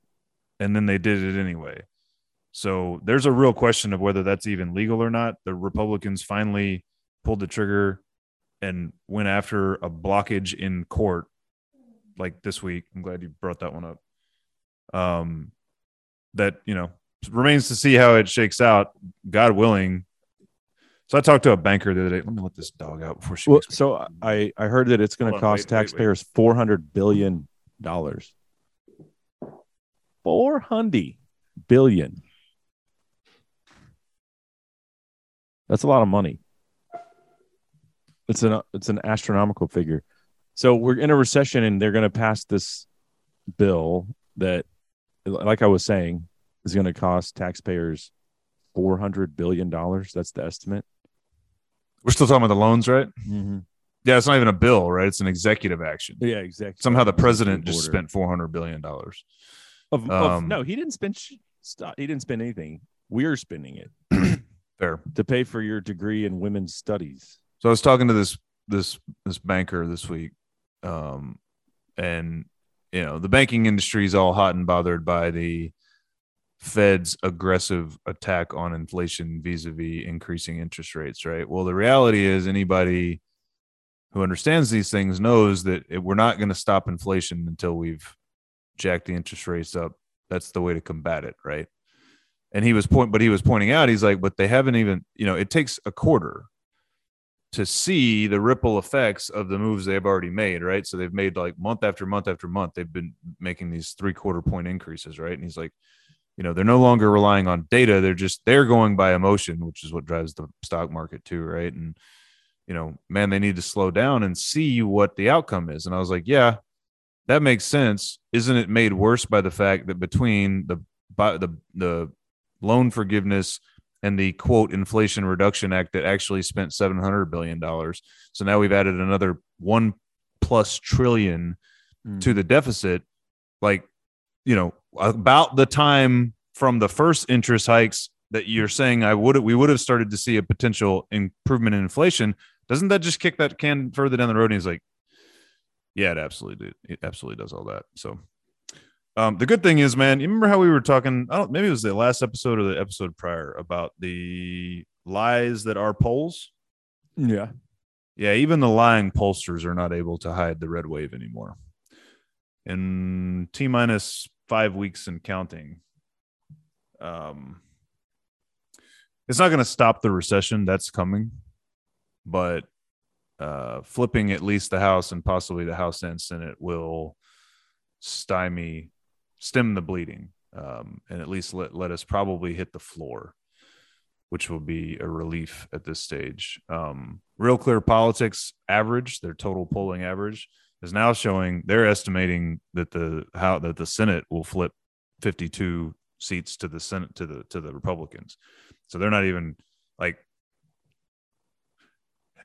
and then they did it anyway. So there's a real question of whether that's even legal or not. The Republicans finally pulled the trigger and went after a blockage in court like this week. I'm glad you brought that one up. Um that, you know, remains to see how it shakes out, God willing. So I talked to a banker the other day. Let me let this dog out before she Well, makes me- so I I heard that it's going to cost wait, wait, wait. taxpayers four hundred billion dollars. Four hundred billion. That's a lot of money. It's an it's an astronomical figure. So we're in a recession, and they're going to pass this bill that, like I was saying, is going to cost taxpayers four hundred billion dollars. That's the estimate. We're still talking about the loans, right? Mm-hmm. Yeah, it's not even a bill, right? It's an executive action. Yeah, exactly. Somehow the president just spent 400 billion dollars. Of, of- Um, no, he didn't spend. sh- Stop. He didn't spend anything. We're spending it Fair. to pay for your degree in women's studies. So I was talking to this this this banker this week, um, and you know the banking industry is all hot and bothered by the Fed's aggressive attack on inflation vis-a-vis increasing interest rates. Right. Well, the reality is anybody who understands these things knows that it, we're not going to stop inflation until we've jacked the interest rates up. That's the way to combat it. Right. And he was point, but he was pointing out, he's like, but they haven't even, you know, it takes a quarter to see the ripple effects of the moves they've already made, right? So they've made like month after month after month, they've been making these three quarter point increases, right? And he's like, you know, they're no longer relying on data. They're just they're going by emotion, which is what drives the stock market too, right? And you know, man, they need to slow down and see what the outcome is. And I was like, yeah, that makes sense. Isn't it made worse by the fact that between the by the the loan forgiveness and the quote inflation reduction act that actually spent 700 billion dollars so now we've added another 1 plus trillion hmm. to the deficit like you know about the time from the first interest hikes that you're saying I would we would have started to see a potential improvement in inflation doesn't that just kick that can further down the road and he's like yeah it absolutely did. it absolutely does all that so um, the good thing is, man, you remember how we were talking? I don't. Maybe it was the last episode or the episode prior about the lies that are polls. Yeah. Yeah, even the lying pollsters are not able to hide the red wave anymore. In T minus five weeks and counting, um, it's not going to stop the recession that's coming, but uh, flipping at least the House and possibly the House and Senate will stymie, stem the bleeding, um, and at least let let us probably hit the floor which will be a relief at this stage. Um, Real Clear Politics average, their total polling average, is now showing they're estimating that the how that the Senate will flip 52 seats to the Senate to the to the Republicans. So they're not even like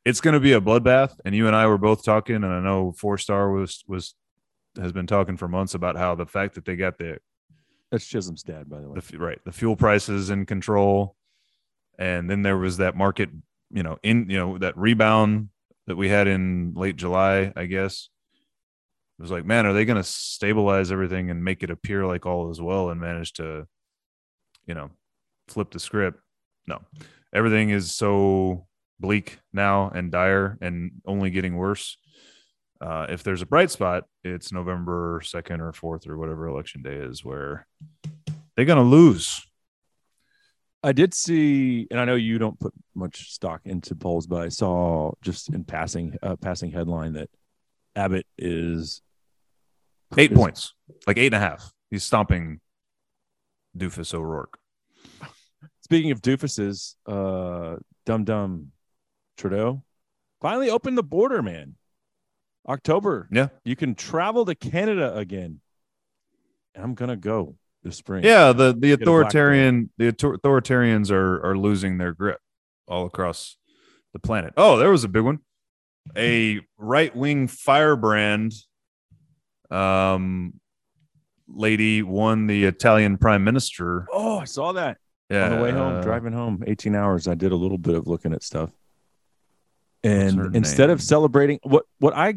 it's going to be a bloodbath. And you and I were both talking, and I know Four Star was was has been talking for months about how the fact that they got the That's Chisholm's dad, by the way. the right the fuel prices in control and then there was that market you know in you know that rebound that we had in late july i guess it was like man are they going to stabilize everything and make it appear like all is well and manage to you know flip the script no everything is so bleak now and dire and only getting worse. Uh, if there's a bright spot, it's November 2nd or 4th or whatever election day is where they're going to lose. I did see, and I know you don't put much stock into polls, but I saw just in passing, uh, passing headline that Abbott is Eight is- points, like eight and a half. He's stomping Doofus O'Rourke. Speaking of doofuses, uh, Dum Dum Trudeau finally opened the border, man. October, Yeah. you can travel to Canada again. And I'm gonna go this spring. Yeah, the the authoritarian the authoritarians are are losing their grip all across the planet. Oh, there was a big one. A right wing firebrand um lady won the Italian prime minister. Oh, I saw that Yeah, on the way home, uh, driving home, 18 hours. I did a little bit of looking at stuff. And instead name? of celebrating what what I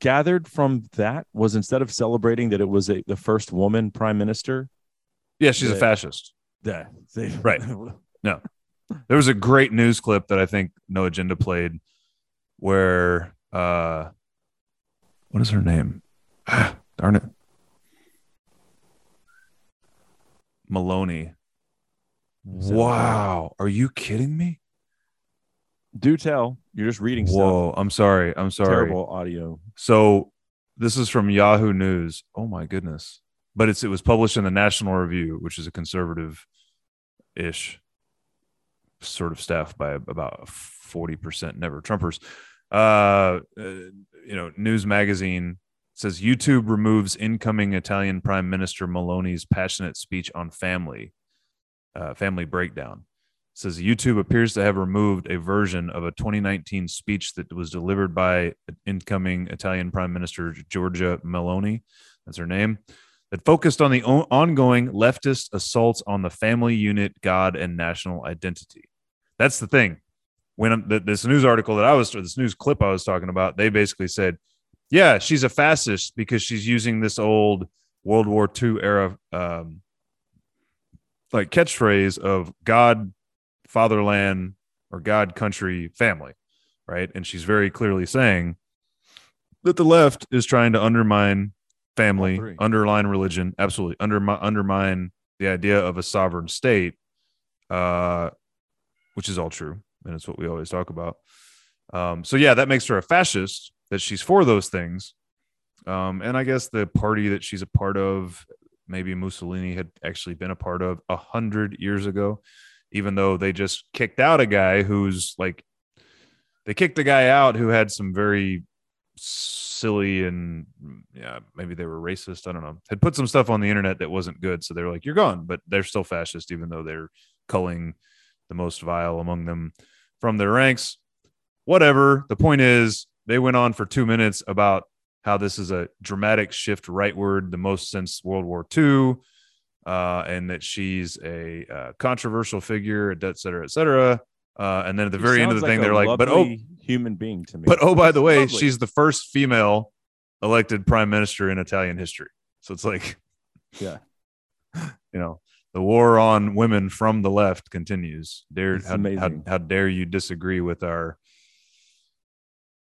gathered from that was instead of celebrating that it was a, the first woman prime minister, Yeah, she's a fascist. that they, Right. There was a great news clip that I think No Agenda played where uh what is her name? Ah, darn it. Maloney. Wow. Are you kidding me? Do tell. You're just reading stuff. Whoa. I'm sorry. I'm sorry. Terrible audio. So this is from Yahoo News. Oh my goodness. But it's it was published in the National Review, which is a conservative ish sort of staff by about 40% never Trumpers. Uh, uh, you know, news magazine says YouTube removes incoming Italian Prime Minister Maloney's passionate speech on family, uh, family breakdown. says YouTube appears to have removed a version of a 2019 speech that was delivered by incoming Italian Prime Minister Giorgia Meloni. That's her name. That focused on the o- ongoing leftist assaults on the family unit, God, and national identity. That's the thing. When th- this news article that I was, this news clip I was talking about, they basically said, yeah, she's a fascist because she's using this old World War II era um, like catchphrase of God, fatherland, or God, country, family, right? And she's very clearly saying that the left is trying to undermine family, underline religion, absolutely undermine undermine the idea of a sovereign state, uh, which is all true, and it's what we always talk about. Um, so yeah, that makes her a fascist. That she's for those things, um, and I guess the party that she's a part of, maybe Mussolini had actually been a part of a hundred years ago, even though they just kicked out a guy who's like, they kicked the guy out who had some very silly and yeah, maybe they were racist. I don't know. Had put some stuff on the internet that wasn't good, so they're like, "You're gone," but they're still fascist, even though they're culling the most vile among them from their ranks. Whatever. The point is, they went on for two minutes about how this is a dramatic shift rightward, the most since World War II, uh, and that she's a uh, controversial figure, et cetera, et cetera. Uh, and then at the She very end of the thing, they're like, "But oh, human being to me. but oh, by the way, Lovely. she's the first female elected prime minister in Italian history." So it's like, Yeah. you know, the war on women from the left continues. Dare how, how, how dare you disagree with our?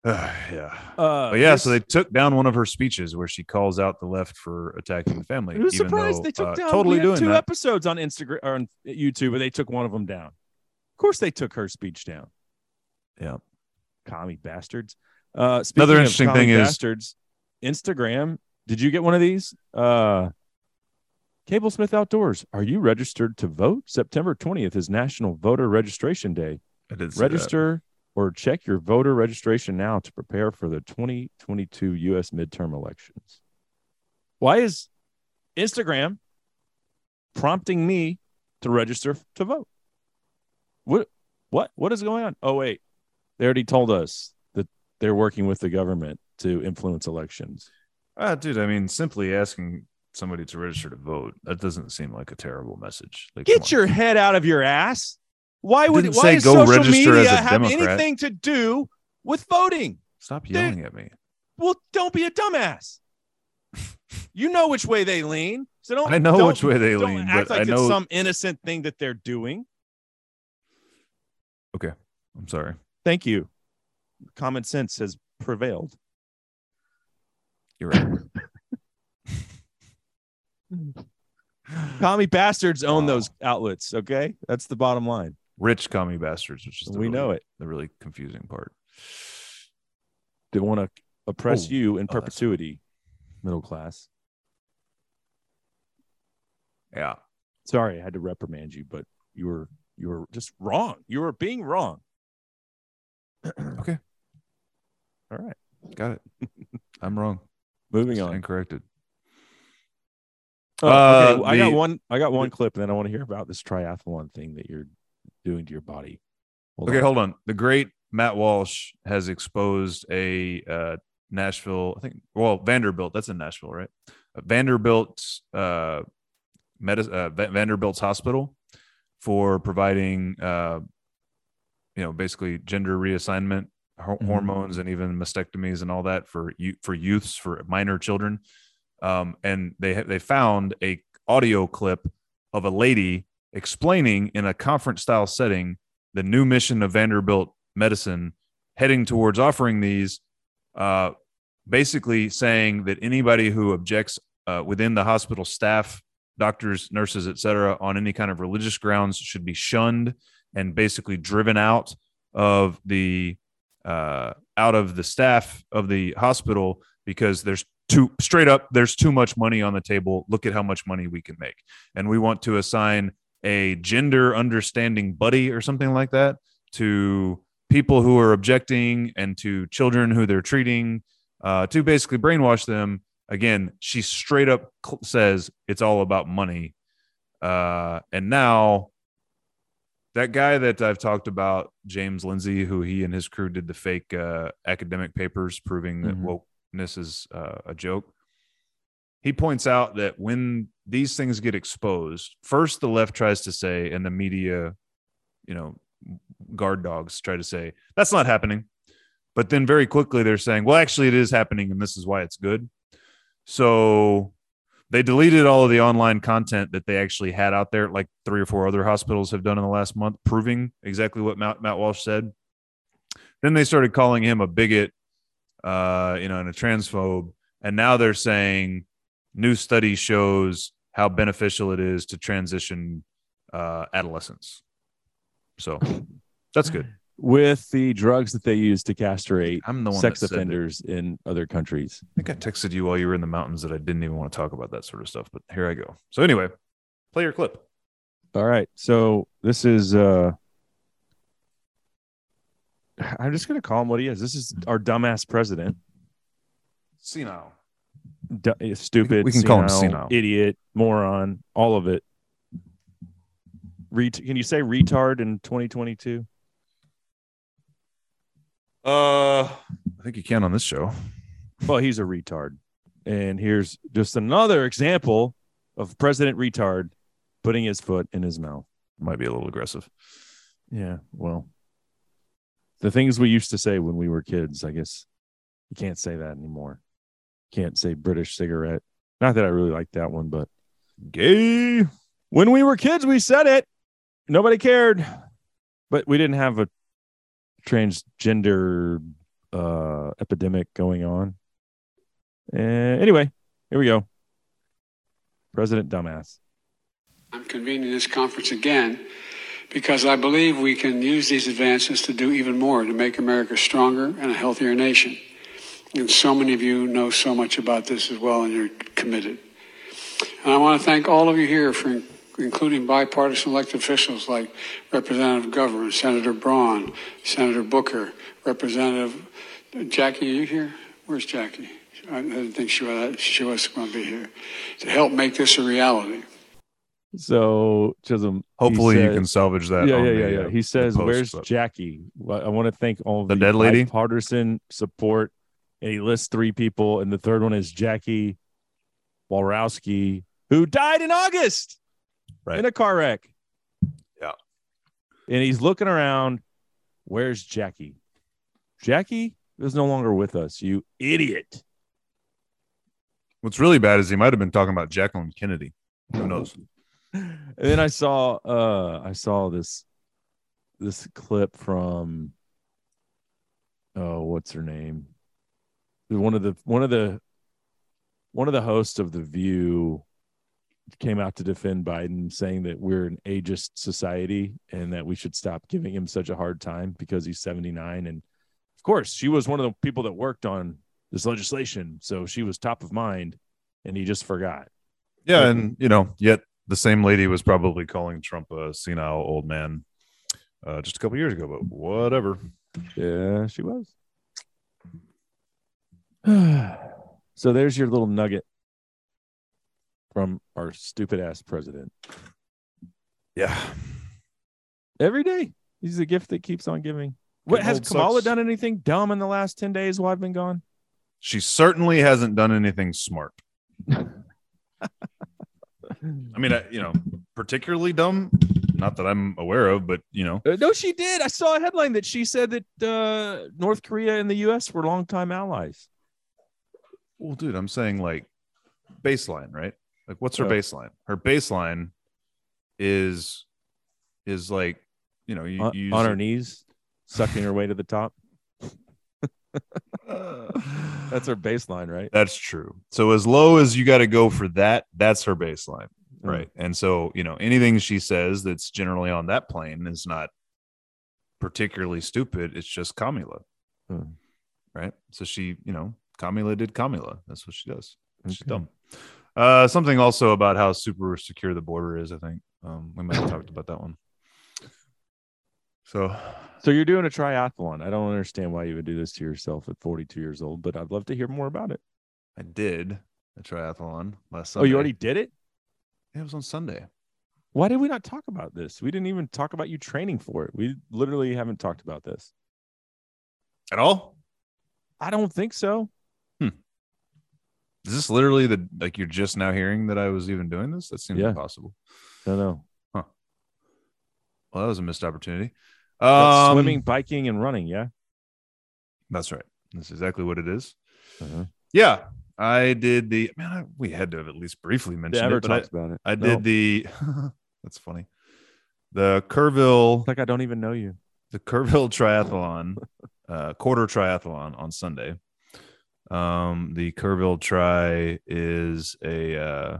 yeah, Uh, but yeah. So they took down one of her speeches where she calls out the left for attacking the family. I was surprised though, they took uh, down. totally doing two that. episodes on Instagram or on YouTube, and they took one of them down. Of course, they took her speech down. Yeah. commie bastards. Uh, Another interesting thing is- bastards. Instagram. Did you get one of these? Uh, Cable Smith Outdoors. Are you registered to vote? September twentieth is National Voter Registration Day. Did that. Register or check your voter registration now to prepare for the 2022 U.S. midterm elections. Why is Instagram prompting me to register to vote? What what what is going on? Oh wait, they already told us that they're working with the government to influence elections. Ah, dude, I mean, simply asking somebody to register to vote that doesn't seem like a terrible message. Like, Get your head out of your ass. Why would Didn't why say go social register media as a have Democrat. anything to do with voting? stop yelling at me. Well, don't be a dumbass. you know which way they lean. So don't I know don't- which way they don't lean, act but like I know. it's some innocent thing that they're doing. Okay. I'm sorry. Thank you. Common sense has prevailed. You're right. Commie bastards own Wow. those outlets. Okay, that's the bottom line. Rich commie bastards, which is the we really, know it. the really confusing part. They want to oppress Oh. you in Oh, perpetuity, middle class. Yeah. Sorry, I had to reprimand you, but you were you were just wrong. You were being wrong. Okay. All right. Got it. I'm wrong. Moving Stand on. corrected. Oh, Uh, okay. I got one. I got one clip, and then I want to hear about this triathlon thing that you're doing to your body. Hold okay, on. hold on. The great Matt Walsh has exposed a uh, Nashville, I think, well, Vanderbilt. That's in Nashville, right? Uh, Vanderbilt's uh, medis- uh, Vanderbilt's hospital for providing, uh, you know, basically gender reassignment, Mhm. hormones, and even mastectomies and all that for you for youths for minor children. Um, and they they found a audio clip of a lady explaining in a conference style setting the new mission of Vanderbilt medicine heading towards offering these, uh, basically saying that anybody who objects uh, within the hospital staff, doctors, nurses, etc., on any kind of religious grounds should be shunned and basically driven out of the uh, out of the staff of the hospital because there's too straight up there's too much money on the table look at how much money we can make and we want to assign a gender understanding buddy or something like that to people who are objecting and to children who they're treating uh, to basically brainwash them. Again, she straight up says it's all about money. Uh, and now that guy that I've talked about, James Lindsay, who he and his crew did the fake uh, academic papers proving that Mhm. wokeness is uh, a joke. He points out that when these things get exposed, first the left tries to say, and the media, you know, guard dogs try to say that's not happening. But then very quickly they're saying, well, actually, it is happening, and this is why it's good. So they deleted all of the online content that they actually had out there, like three or four other hospitals have done in the last month, proving exactly what Matt, Matt Walsh said. Then they started calling him a bigot, uh, you know, and a transphobe. And now they're saying new study shows how beneficial it is to transition uh, adolescents. So that's good. With the drugs that they use to castrate I'm the one sex that said that. offenders in other countries. I think I texted you while you were in the mountains that I didn't even want to talk about that sort of stuff, but here I go. So anyway, play your clip. All right. So this is uh I'm just gonna call him what he is. This is our dumbass president. Senile. Du- stupid. we can call him senile. Idiot, moron, all of it. Ret- can you say retard in 2022? Uh, I think you can on this show. Well, he's a retard. And here's just another example of President Retard putting his foot in his mouth. Might be a little aggressive. Yeah, well, the things we used to say when we were kids, I guess you can't say that anymore. Can't say British cigarette. Not that I really like that one, but Gay. when we were kids, we said it. Nobody cared, but we didn't have a transgender uh, epidemic going on. Uh, anyway, here we go. President Dumbass. I'm convening this conference again because I believe we can use these advances to do even more to make America stronger and a healthier nation. And so many of you know so much about this as well, and you're committed. And I want to thank all of you here for including bipartisan elected officials like Representative McGovern, Senator Braun, Senator Booker, Representative Jackie. Are you here? Where's Jackie? I didn't think she was, she was going to be here to help make this a reality. So Chisholm. Hopefully, you can salvage that. yeah, yeah, the, yeah, yeah. uh, He says, post, "Where's but- Jackie?" Well, I want to thank all The the, dead lady? bipartisan support, and he lists three people, and the third one is Jackie Walorski, who died in August Right. in a car wreck. Yeah. and he's looking around. Where's Jackie? Jackie is no longer with us. You idiot. What's really bad is he might have been talking about Jacqueline Kennedy. Who knows? And then I saw uh I saw this this clip from oh, what's her name? One of the one of the one of the hosts of the View came out to defend Biden, saying that we're an ageist society and that we should stop giving him such a hard time because he's 79. And of course, she was one of the people that worked on this legislation, so she was top of mind, and he just forgot. Yeah, and you know, yet the same lady was probably calling Trump a senile old man uh, just a couple years ago, but whatever. Yeah, she was. so there's your little nugget from our stupid ass president. Yeah. Every day, he's a gift that keeps on giving. What has Kamala sucks. done anything dumb in the last 10 days while I've been gone? She certainly hasn't done anything smart. I mean, I, you know, particularly dumb. Not that I'm aware of, but you know, Uh, no, she did. I saw a headline that she said that uh, North Korea and the U.S. were longtime allies. well, dude, I'm saying like baseline, right? Like, what's her baseline? Her baseline is is like, you know, you, On, you on her it- knees, sucking her way to the top. That's her baseline, right? That's true. So as low as you got to go for that, that's her baseline, Mm. right? And so you know anything she says that's generally on that plane is not particularly stupid. It's just Kamala, Mm. right? So she, you know, Kamala did Kamala. That's what she does. She's dumb. Uh, something also about how super secure the border is. I think um, we might have talked about that one. So So you're doing a triathlon. I don't understand why you would do this to yourself at 42 years old, but I'd love to hear more about it. I did a triathlon last Oh, you already did it? Yeah, it was on Sunday. Why did we not talk about this? We didn't even talk about you training for it. We literally haven't talked about this. At all? I don't think so. Hmm. Is this literally the like you're just now hearing that I was even doing this? That seems Yeah. impossible. No, no. Huh. Well, that was a missed opportunity. Um, swimming, biking, and running. Yeah. That's right. That's exactly what it is. Uh-huh. Yeah, I did the man. I, we had to have at least briefly mentioned it, but I, talked about it. I No. did the. that's funny. The Kerrville, It's like I don't even know you. the Kerrville triathlon, uh, quarter triathlon on Sunday. Um, the Kerrville Tri is a uh,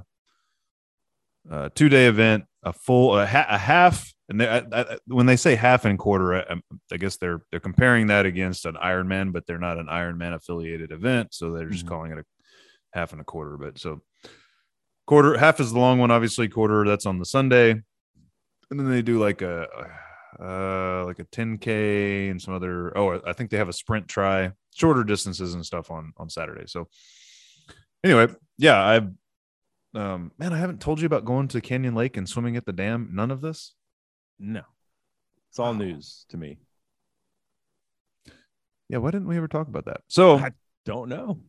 uh, two day event, a full, a, ha- a half. And they, I, I, when they say half and quarter, I, I guess they're they're comparing that against an Ironman, but they're not an Ironman affiliated event, so they're just Mhm. calling it a half and a quarter. But so quarter, half is the long one, obviously. Quarter that's on the Sunday, and then they do like a uh like a 10k and some other. Oh, I think they have a sprint tri, shorter distances and stuff on on Saturday. So anyway, yeah, I um man, I haven't told you about going to Canyon Lake and swimming at the dam. None of this. No. It's all Wow. news to me. Yeah, why didn't we ever talk about that? So I- Don't know.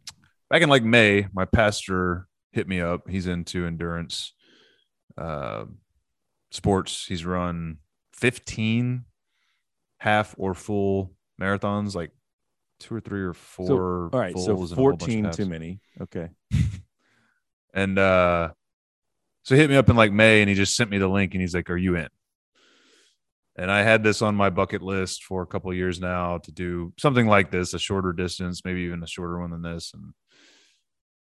back in like May, my pastor hit me up. He's into endurance uh, sports. He's run 15 half or full marathons, like two or three or four. All right. So fulls and a whole bunch of 14 too many. Okay. And uh, so he hit me up in like May and he just sent me the link and he's like, Are you in? And I had this on my bucket list for a couple of years now to do something like this, a shorter distance, maybe even a shorter one than this. And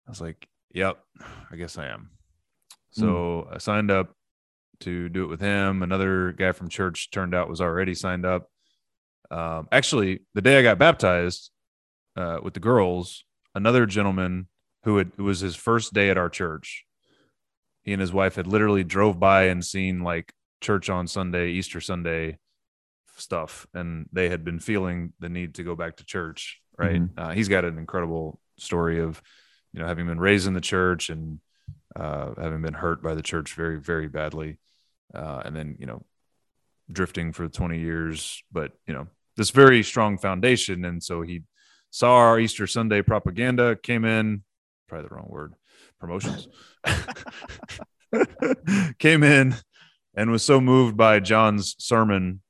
I was like, Yep, I guess I am. So I signed up to do it with him. Another guy from church turned out was already signed up. Um, actually, the day I got baptized uh, with the girls, another gentleman who had it was his first day at our church. He and his wife had literally drove by and seen like church on Sunday, Easter Sunday stuff, and they had been feeling the need to go back to church. Right? Uh, he's got an incredible story of, you know, having been raised in the church and uh, having been hurt by the church very, very badly, uh, and then you know, drifting for 20 years, but you know, this very strong foundation, and so he saw our Easter Sunday propaganda, came in, probably the wrong word, promotions, came in and was so moved by John's sermon.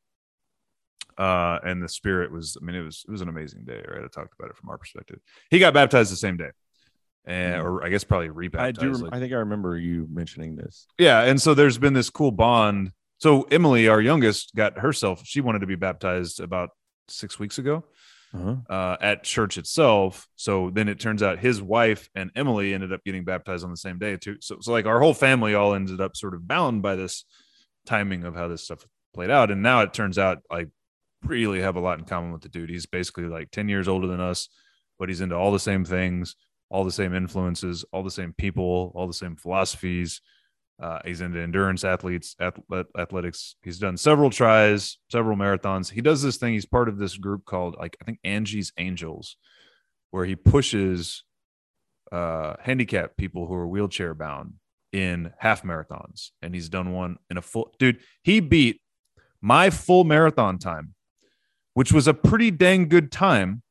Uh, and the spirit was, I mean, it was, it was an amazing day, right? I talked about it from our perspective. He got baptized the same day. And, or I guess probably rebaptized. I do. like- I think I remember you mentioning this. yeah, and so there's been this cool bond. So Emily, our youngest, got herself. She wanted to be baptized about six weeks ago, Uh-huh. uh, at church itself. So then it turns out his wife and Emily ended up getting baptized on the same day too. So, so like our whole family all ended up sort of bound by this timing of how this stuff played out. And now it turns out I really have a lot in common with the dude. He's basically like 10 years older than us, but he's into all the same things, all the same influences, all the same people, all the same philosophies. Uh, he's into endurance athletes, athlet, athletics. He's done several tris, several marathons. He does this thing. He's part of this group called, like, I think Angie's Angels, where he pushes uh, handicapped people who are wheelchair bound in half marathons. And he's done one in a full. Dude, he beat my full marathon time, which was a pretty dang good time,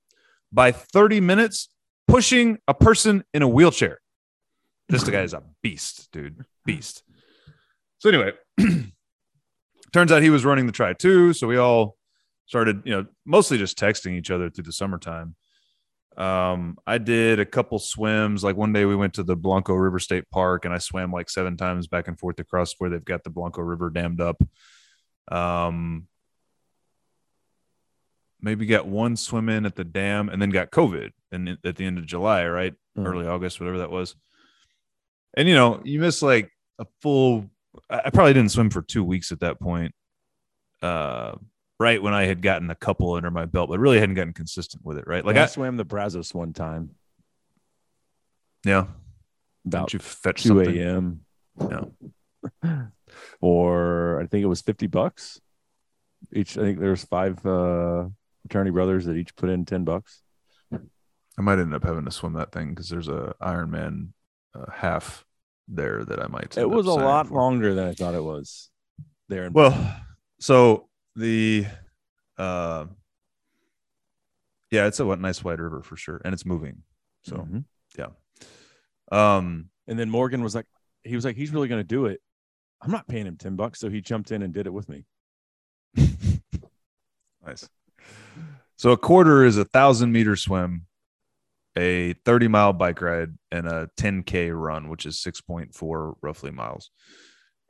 by 30 minutes pushing a person in a wheelchair. This guy is a beast, dude. Beast. So anyway, turns out he was running the tri too. So we all started, you know, mostly just texting each other through the summertime. Um, I did a couple swims. Like one day we went to the Blanco River State Park and I swam like seven times back and forth across where they've got the Blanco River dammed up. Um, maybe got one swim in at the dam and then got COVID and at the end of July, right? Mhm. Early August, whatever that was. And you know, you miss like a full I I probably didn't swim for two weeks at that point. Uh right when I had gotten a couple under my belt, but really hadn't gotten consistent with it, right? Like I, I swam the Brazos one time yeah. about you fetch 2 something? a.m. Yeah. or I think it was 50 bucks each. I think there's five uh, fraternity brothers that each put in 10 bucks. I might end up having to swim that thing because there's a Ironman uh, half there that I might. It was a lot for. longer than I thought it was there. In Well, so the uh yeah, it's a what nice wide river for sure, and it's moving. So Mhm. um and then Morgan was like, he was like, he's really going to do it. I'm not paying him 10 bucks. So he jumped in and did it with me. nice. So a quarter is a thousand meter swim, a 30 mile bike ride, and a 10k run, which is 6.4 roughly miles.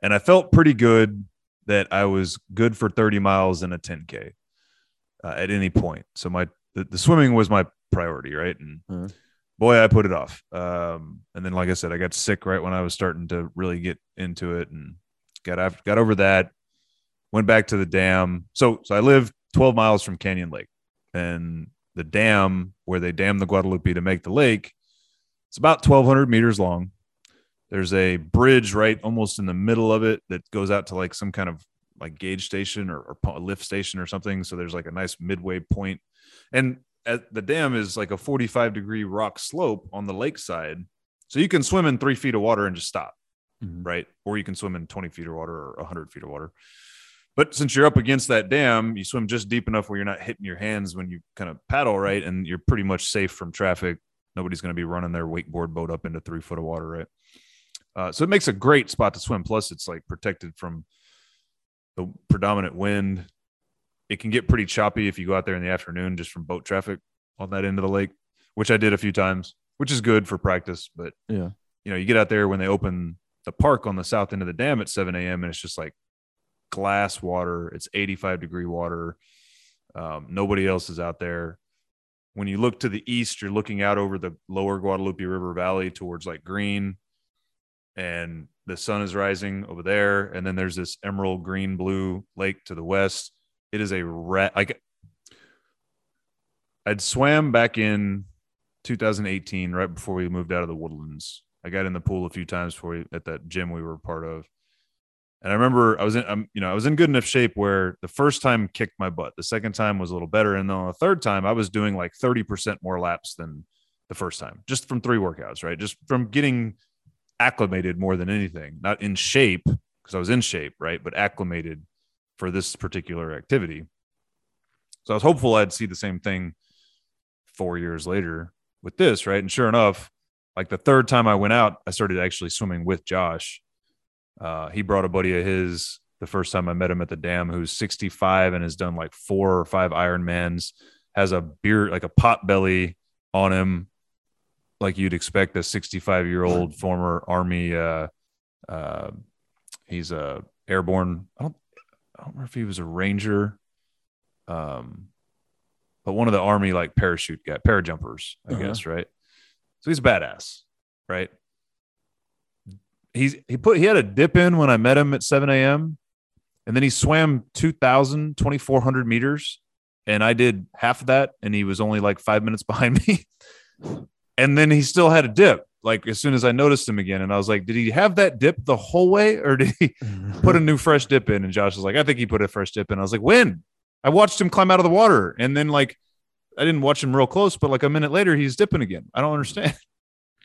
And I felt pretty good that I was good for 30 miles in a 10k uh, at any point. So my the, the swimming was my priority, right? And Mhm. boy, I put it off. Um, and then, like I said, I got sick right when I was starting to really get into it, and got af- got over that. Went back to the dam. So so I live 12 miles from Canyon Lake, and the dam where they dam the Guadalupe to make the lake, it's about 1,200 meters long. There's a bridge right almost in the middle of it that goes out to like some kind of like gauge station or, or lift station or something. So there's like a nice midway point, and at the dam is like a 45 degree rock slope on the lake side. So you can swim in three feet of water and just stop, Mhm. right? Or you can swim in 20 feet of water or 100 feet of water. But since you're up against that dam, you swim just deep enough where you're not hitting your hands when you kind of paddle, right? And you're pretty much safe from traffic. Nobody's going to be running their wakeboard boat up into three foot of water, right? Uh, so it makes a great spot to swim. Plus, it's like protected from the predominant wind. It can get pretty choppy if you go out there in the afternoon just from boat traffic on that end of the lake, which I did a few times, which is good for practice. But Yeah. you know, you get out there when they open the park on the south end of the dam at 7 a.m. and it's just like glass water. It's 85 degree water. Um, nobody else is out there. When you look to the east, you're looking out over the lower Guadalupe River Valley towards like green, and the sun is rising over there. And then there's this emerald green blue lake to the west. It is a rat. Like I'd swam back in 2018, right before we moved out of the woodlands. I got in the pool a few times before we, at that gym we were part of. And I remember I was in, um, you know, I was in good enough shape where the first time kicked my butt. The second time was a little better, and then on the third time, I was doing like thirty percent more laps than the first time, just from three workouts, right? Just from getting acclimated more than anything, not in shape because I was in shape, right? But acclimated for this particular activity. So I was hopeful I'd see the same thing four years later with this, right? And sure enough, like the third time I went out, I started actually swimming with Josh. Uh, he brought a buddy of his the first time I met him at the dam, who's 65 and has done like four or five Ironmans, has a beer, like a pot belly on him, like you'd expect a 65 year old former Army. Uh, uh, he's a airborne. I don't, I don't remember if he was a Ranger. Um, but one of the army like parachute guy, parajumpers, I Uh-huh. guess, right? So he's a badass, right? He's he put he had a dip in when I met him at 7 a.m. and then he swam 2,000, 2,400 meters, and I did half of that, and he was only like five minutes behind me. And then he still had a dip, like as soon as I noticed him again, and I was like, did he have that dip the whole way, or did he put a new fresh dip in? And Josh was like, I think he put a fresh dip in. I was like, when? I watched him climb out of the water, and then like I didn't watch him real close, but like a minute later, he's dipping again. I don't understand.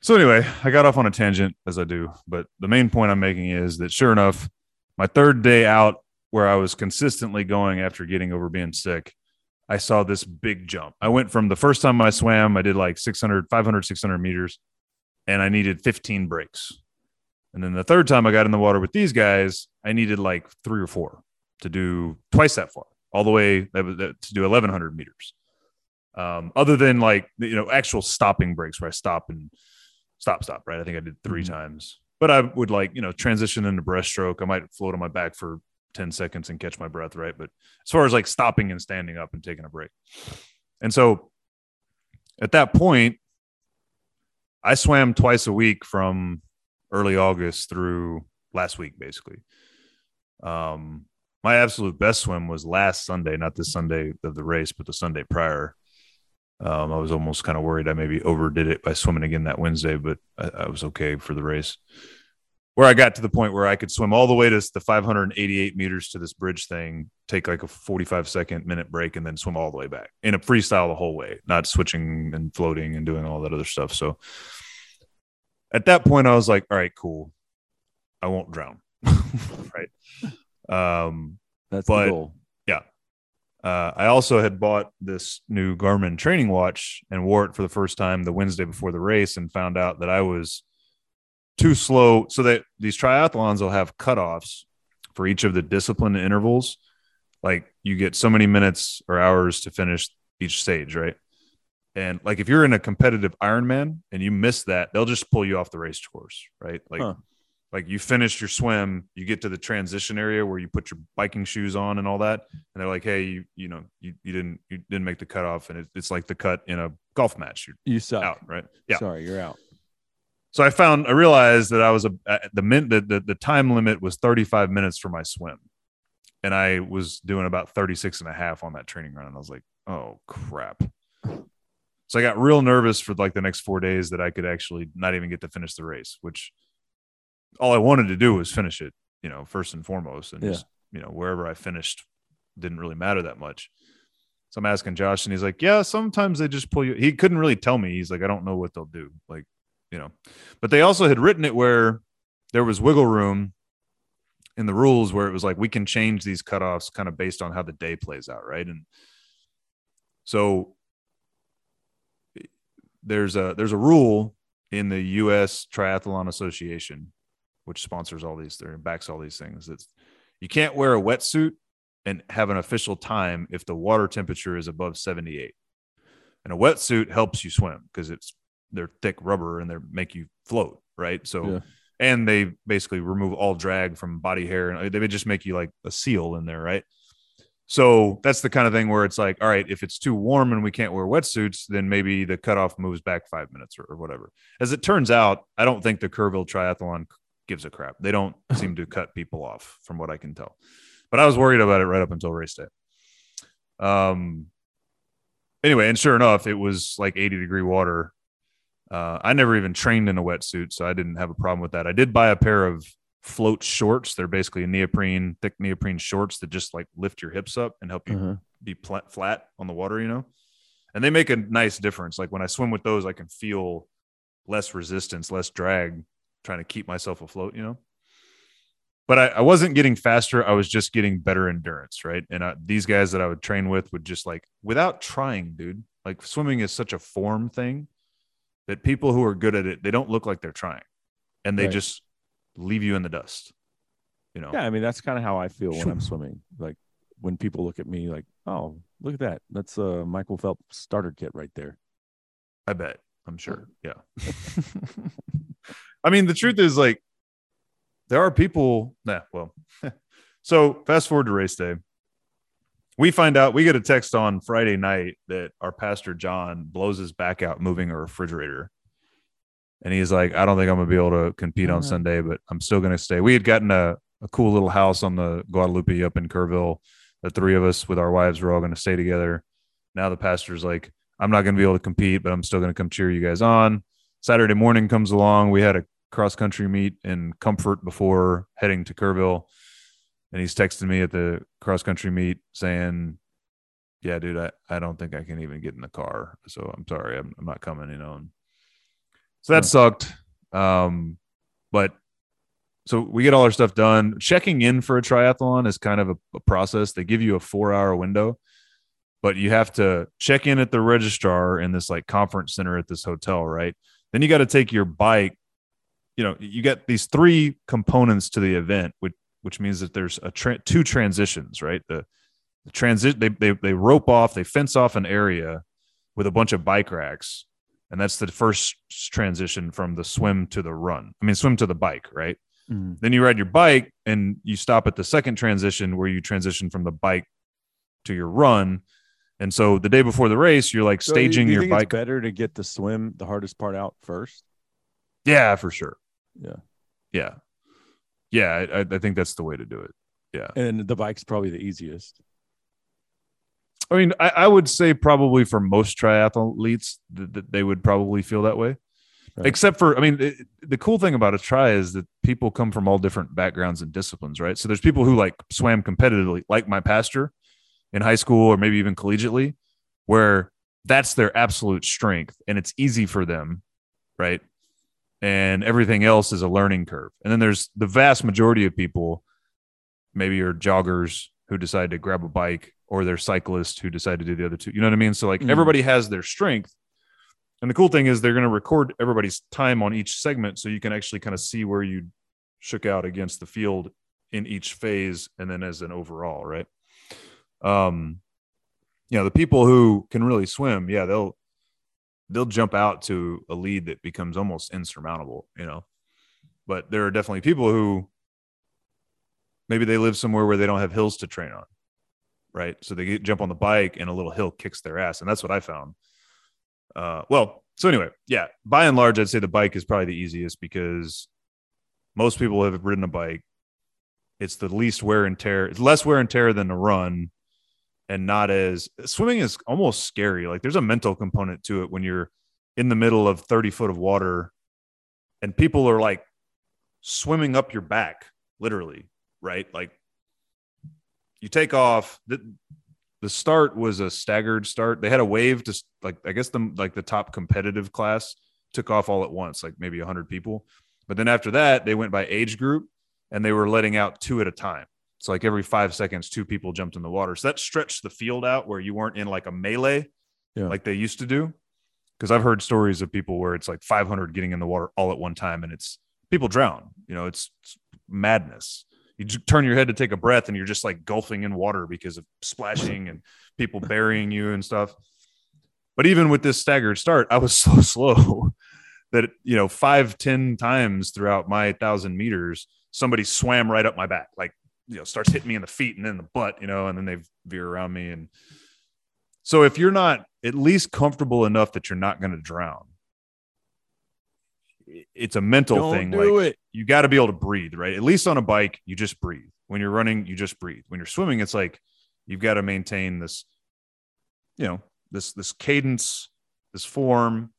So anyway, I got off on a tangent as I do, but the main point I'm making is that sure enough, my third day out where I was consistently going after getting over being sick, I saw this big jump. I went from the first time I swam, I did like 600, 500, 600 meters, and I needed 15 breaks. And then the third time I got in the water with these guys, I needed like three or four to do twice that far, all the way that was, that, to do 1100 meters. Um, other than like you know actual stopping breaks where I stop and stop, stop. Right, I think I did 3 Mhm. times, but I would like you know transition into breaststroke. I might float on my back for 10 seconds and catch my breath. Right, but as far as like stopping and standing up and taking a break, and so at that point, I swam twice a week from early August through last week, basically. Um, my absolute best swim was last Sunday, not this Sunday of the race, but the Sunday prior. Um, I was almost kind of worried I maybe overdid it by swimming again that Wednesday, but I, I was okay for the race. Where I got to the point where I could swim all the way to the 588 meters to this bridge thing, take like a 45 second minute break, and then swim all the way back in a freestyle the whole way, not switching and floating and doing all that other stuff. So at that point, I was like, all right, cool. I won't drown. right. Um, That's But- the goal. uh, I also had bought this new Garmin training watch and wore it for the first time the Wednesday before the race and found out that I was too slow. So that these triathlons will have cutoffs for each of the discipline intervals. Like you get so many minutes or hours to finish each stage, right? And like if you're in a competitive Ironman and you miss that, they'll just pull you off the race course, right? Like Huh. like you finished your swim, you get to the transition area where you put your biking shoes on and all that, and they're like, "Hey, you you know you, you didn't you didn't make the cutoff," and it, it's like the cut in a golf match. You're You suck. out, right? Yeah. Sorry, you're out. So I found I realized that I was a uh, the min the, the the time limit was 35 minutes for my swim, and I was doing about 36 and a half on that training run, and I was like, "Oh crap." So I got real nervous for like the next four days that I could actually not even get to finish the race, which all I wanted to do was finish it, you know, first and foremost. And Yeah. just, you know, wherever I finished didn't really matter that much. So I'm asking Josh, and he's like, Yeah, sometimes they just pull you. He couldn't really tell me. He's like, I don't know what they'll do. Like, you know, but they also had written it where there was wiggle room in the rules where it was like we can change these cutoffs kind of based on how the day plays out, right? And so there's a there's a rule in the U.S. Triathlon Association, which sponsors all these, or backs all these things. That you can't wear a wetsuit and have an official time if the water temperature is above 78. And a wetsuit helps you swim because it's they're thick rubber and they make you float, right? So Yeah. and they basically remove all drag from body hair and they would just make you like a seal in there, right? So that's the kind of thing where it's like, all right, if it's too warm and we can't wear wetsuits, then maybe the cutoff moves back five minutes or, or whatever. As it turns out, I don't think the Kerrville Triathlon gives a crap. They don't seem to cut people off, from what I can tell. But I was worried about it right up until race day. Um. Anyway, and sure enough, it was like 80 degree water. Uh, I never even trained in a wetsuit, so I didn't have a problem with that. I did buy a pair of float shorts. They're basically neoprene, thick neoprene shorts that just like lift your hips up and help you Uh-huh. be pl- flat on the water, you know? And they make a nice difference. Like when I swim with those, I can feel less resistance, less drag, trying to keep myself afloat, you know? But I, I wasn't getting faster. I was just getting better endurance, right? And I, these guys that I would train with would just like, without trying, dude, like swimming is such a form thing that people who are good at it, they don't look like they're trying and they Right. just leave you in the dust, you know? Yeah, I mean that's kind of how I feel when I'm swimming. Like when people look at me, like, "Oh, look at that! That's a Michael Phelps starter kit right there." I bet. I'm sure. Yeah. I mean, the truth is like there are people. Nah, well, so fast forward to race day. We find out we get a text on Friday night that our pastor John blows his back out moving a refrigerator. And he's like, I don't think I'm gonna be able to compete on Mhm. Sunday, but I'm still gonna stay. We had gotten a, a cool little house on the Guadalupe up in Kerrville. The three of us with our wives were all gonna stay together. Now the pastor's like, I'm not gonna be able to compete, but I'm still gonna come cheer you guys on. Saturday morning comes along. We had a cross country meet in Comfort before heading to Kerrville and he's texting me at the cross country meet saying, "Yeah, dude, I, I don't think I can even get in the car, so I'm sorry, I'm, I'm not coming." You know, so that sucked. Um, but so we get all our stuff done. Checking in for a triathlon is kind of a, a process. They give you a four hour window, but you have to check in at the registrar in this like conference center at this hotel, right? Then you got to take your bike. You know, you get these three components to the event, which which means that there's a tra- two transitions, right? The, the transit they, they they rope off, they fence off an area with a bunch of bike racks, and that's the first transition from the swim to the run. I mean, swim to the bike, right? Mhm. Then you ride your bike and you stop at the second transition where you transition from the bike to your run. And so the day before the race, you're like So staging you your bike. better to get the swim, the hardest part out first. Yeah, for sure. Yeah. Yeah. Yeah. I, I- think that's the way to do it. Yeah. And the bike's probably the easiest. I mean, I, I would say probably for most triathletes that, that they would probably feel that way. Right. Except for, I mean, it, the cool thing about a tri is that people come from all different backgrounds and disciplines, right? So there's people who like swam competitively, like my pastor in high school or maybe even collegiately, where that's their absolute strength and it's easy for them, right? And everything else is a learning curve. And then there's the vast majority of people, maybe are joggers who decide to grab a bike or they're cyclists who decide to do the other two. You know what I mean? So like Mhm. everybody has their strength. And the cool thing is they're going to record everybody's time on each segment so you can actually kind of see where you shook out against the field in each phase and then as an overall, right? Um you know, the people who can really swim, yeah, they'll they'll jump out to a lead that becomes almost insurmountable, you know. But there are definitely people who maybe they live somewhere where they don't have hills to train on, right? So they get, jump on the bike and a little hill kicks their ass, and that's what I found. Uh, well, so anyway, yeah, by and large, I'd say the bike is probably the easiest because most people have ridden a bike. It's the least wear and tear. It's less wear and tear than a run, and not as swimming is almost scary. Like there's a mental component to it when you're in the middle of 30 foot of water, and people are like swimming up your back, literally, right? Like you take off. The, the start was a staggered start. They had a wave to like I guess the like the top competitive class took off all at once, like maybe 100 people. But then after that, they went by age group and they were letting out two at a time. So like every 5 seconds two people jumped in the water. So that stretched the field out where you weren't in like a melee Yeah. like they used to do. Cuz I've heard stories of people where it's like 500 getting in the water all at one time and it's people drown. You know, it's, it's madness you turn your head to take a breath and you're just like gulping in water because of splashing and people burying you and stuff. But even with this staggered start, I was so slow that, you know, five, ten times throughout my thousand meters, somebody swam right up my back, like, you know, starts hitting me in the feet and then the butt, you know, and then they veer around me. And so if you're not at least comfortable enough that you're not going to drown, it's a mental Don't thing. like, it. you got to be able to breathe, right? At least on a bike, you just breathe. When you're running, you just breathe. When you're swimming, it's like you've got to maintain this, you know, this this cadence, this form.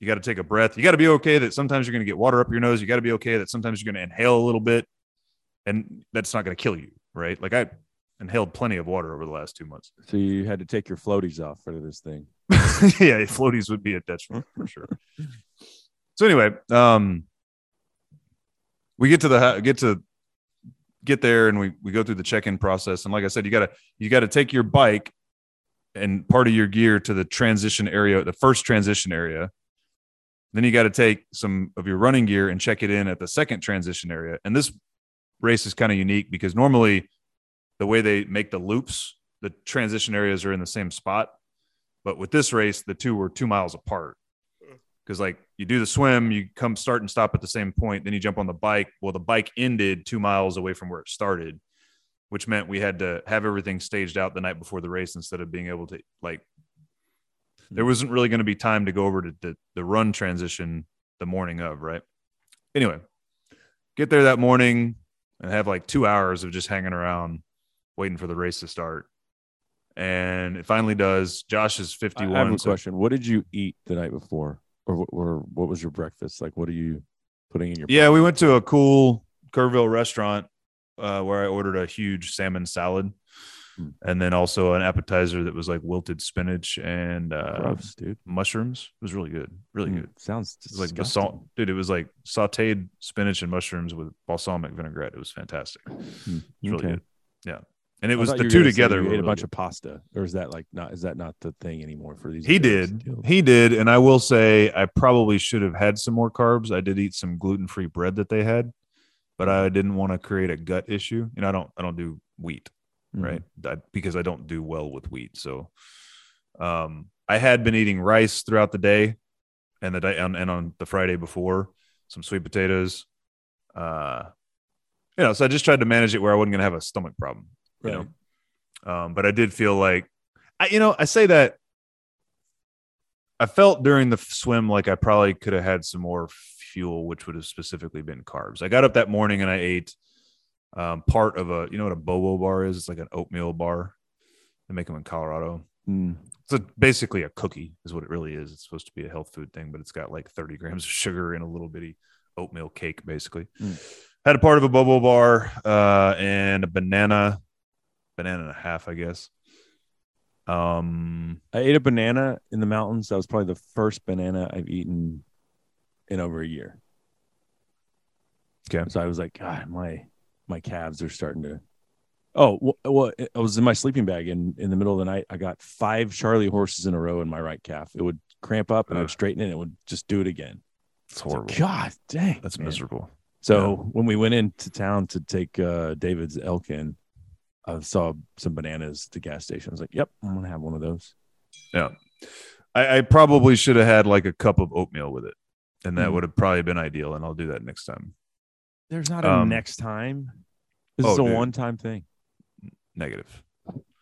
You got to take a breath. You got to be okay that sometimes you're going to get water up your nose. You got to be okay that sometimes you're going to inhale a little bit, and that's not going to kill you, right? Like I inhaled plenty of water over the last two months. So you had to take your floaties off for this thing. yeah, floaties would be a detriment for sure. So anyway, um, we get to the get to get there and we we go through the check-in process and like I said, you gotta you gotta take your bike and part of your gear to the transition area, the first transition area. Then you got to take some of your running gear and check it in at the second transition area. And this race is kind of unique because normally the way they make the loops, the transition areas are in the same spot. But with this race, the two were two miles apart. Because like you do the swim, you come start and stop at the same point, then you jump on the bike. Well, the bike ended two miles away from where it started. which meant we had to have everything staged out the night before the race instead of being able to like. There wasn't really going to be time to go over to the, the run transition the morning of, right? Anyway, get there that morning and have like two hours of just hanging around waiting for the race to start. And it finally does. Josh is 51. I 51. have a so- question. What did you eat the night before, or what, or what was your breakfast? Like, what are you putting in your? Yeah, we went to a cool Kerrville restaurant uh, where I ordered a huge salmon salad, Hmm. and then also an appetizer that was like wilted spinach and uh, Gross, dude. mushrooms. It was really good, really Mm, good. Sounds like disgusting. balsam, dude. It was like sautéed spinach and mushrooms with balsamic vinaigrette. It was fantastic. Hmm, really good. Yeah, and it I was the two together. You ate a bunch good. of pasta, or is that like not? Is that not the thing anymore for these? He did. deals? He did. And I will say, I probably should have had some more carbs. I did eat some gluten free bread that they had, but I didn't want to create a gut issue. You know, I don't, I don't do wheat, Mhm. right? I, because I don't do well with wheat. So, um, I had been eating rice throughout the day and the day and, and on the Friday before some sweet potatoes. Uh, you know, so I just tried to manage it where I wasn't going to have a stomach problem, you Right. know? Um, but I did feel like, I, you know, I say that I felt during the swim like I probably could have had some more fuel, which would have specifically been carbs. I got up that morning and I ate um, part of a, you know what a bobo bar is? It's like an oatmeal bar. They make them in Colorado. Mm. It's a, basically a cookie, is what it really is. It's supposed to be a health food thing, but it's got like 30 grams of sugar in a little bitty oatmeal cake, basically. Mm. Had a part of a bobo bar uh, and a banana, banana and a half, I guess. Um, I ate a banana in the mountains. That was probably the first banana I've eaten in over a year. Okay. So I was like, God, my my calves are starting to. Oh well, I was in my sleeping bag in in the middle of the night. I got five Charlie horses in a row in my right calf. It would cramp up and I'd straighten it. and It would just do it again. it's was like, horrible. God dang, That's man. miserable. So when we went into town to take uh, David's elk in, I saw some bananas at the gas station. I was like, "Yep, I'm gonna have one of those." Yeah. I, I probably should have had like a cup of oatmeal with it, and that Mm. would have probably been ideal. And I'll do that next time. There's not a Um, next time. This oh, is a dude. one-time thing. Negative.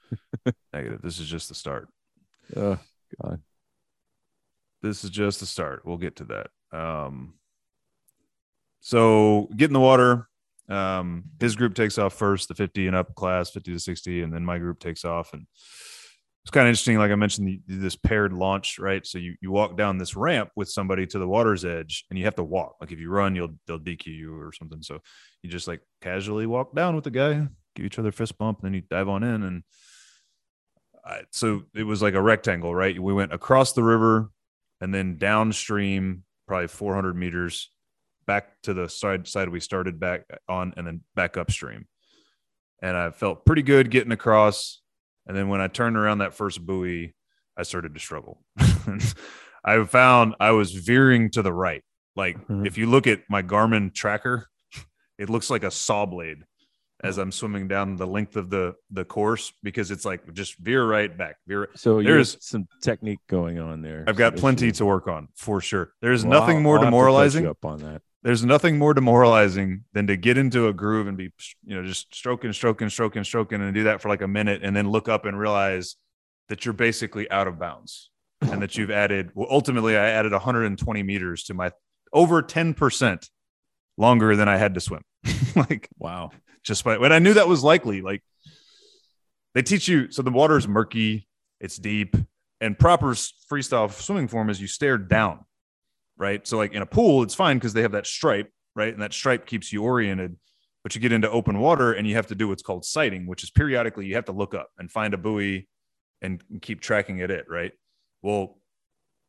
Negative. This is just the start. Oh God. This is just the start. We'll get to that. Um, so get in the water. Um, his group takes off first, the 50 and up class, 50 to 60, and then my group takes off. And it's kind of interesting. Like I mentioned, this paired launch, right? So you, you walk down this ramp with somebody to the water's edge, and you have to walk. Like if you run, you'll they'll DQ you or something. So you just like casually walk down with the guy, give each other fist bump, and then you dive on in. And I, so it was like a rectangle, right? We went across the river and then downstream, probably 400 meters back to the side side we started back on, and then back upstream. And I felt pretty good getting across. And then when I turned around that first buoy, I started to struggle. I found I was veering to the right. Like Mhm. if you look at my Garmin tracker, it looks like a saw blade as I'm swimming down the length of the the course because it's like just veer right back. Veer. So There's- some technique going on there. I've got So plenty to work on for sure. There's Well, nothing I'll- more I'll have to coach demoralizing. up on that. There's nothing more demoralizing than to get into a groove and be, you know, just stroking, stroking, stroking, stroking, and do that for like a minute, and then look up and realize that you're basically out of bounds, and that you've added. Well, ultimately, I added 120 meters to my over 10 percent longer than I had to swim. like Wow. just by when I knew that was likely. Like they teach you, so the water is murky, it's deep, and proper freestyle swimming form is you stare down, right? So like in a pool, it's fine because they have that stripe, right? And that stripe keeps you oriented. But you get into open water and you have to do what's called sighting, which is periodically you have to look up and find a buoy and keep tracking at it, right? Well,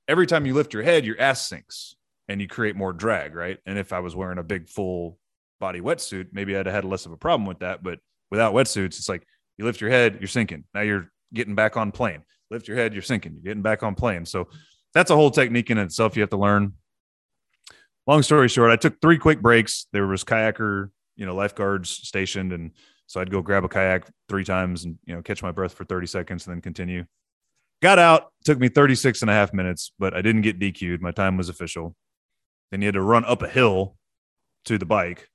every time you lift your head, your ass sinks and you create more drag, right? And if I was wearing a big full body wetsuit, maybe I'd have had less of a problem with that. But without wetsuits, it's like you lift your head, you're sinking. Now you're getting back on plane. Lift your head, you're sinking. You're getting back on plane. So that's a whole technique in itself you have to learn. Long story short, I took three quick breaks. There was kayaker, you know, lifeguards stationed. And so I'd go grab a kayak three times and, you know, catch my breath for 30 seconds and then continue. Got out, took me 36 and a half minutes, but I didn't get DQ'd. My time was official. Then you had to run up a hill to the bike.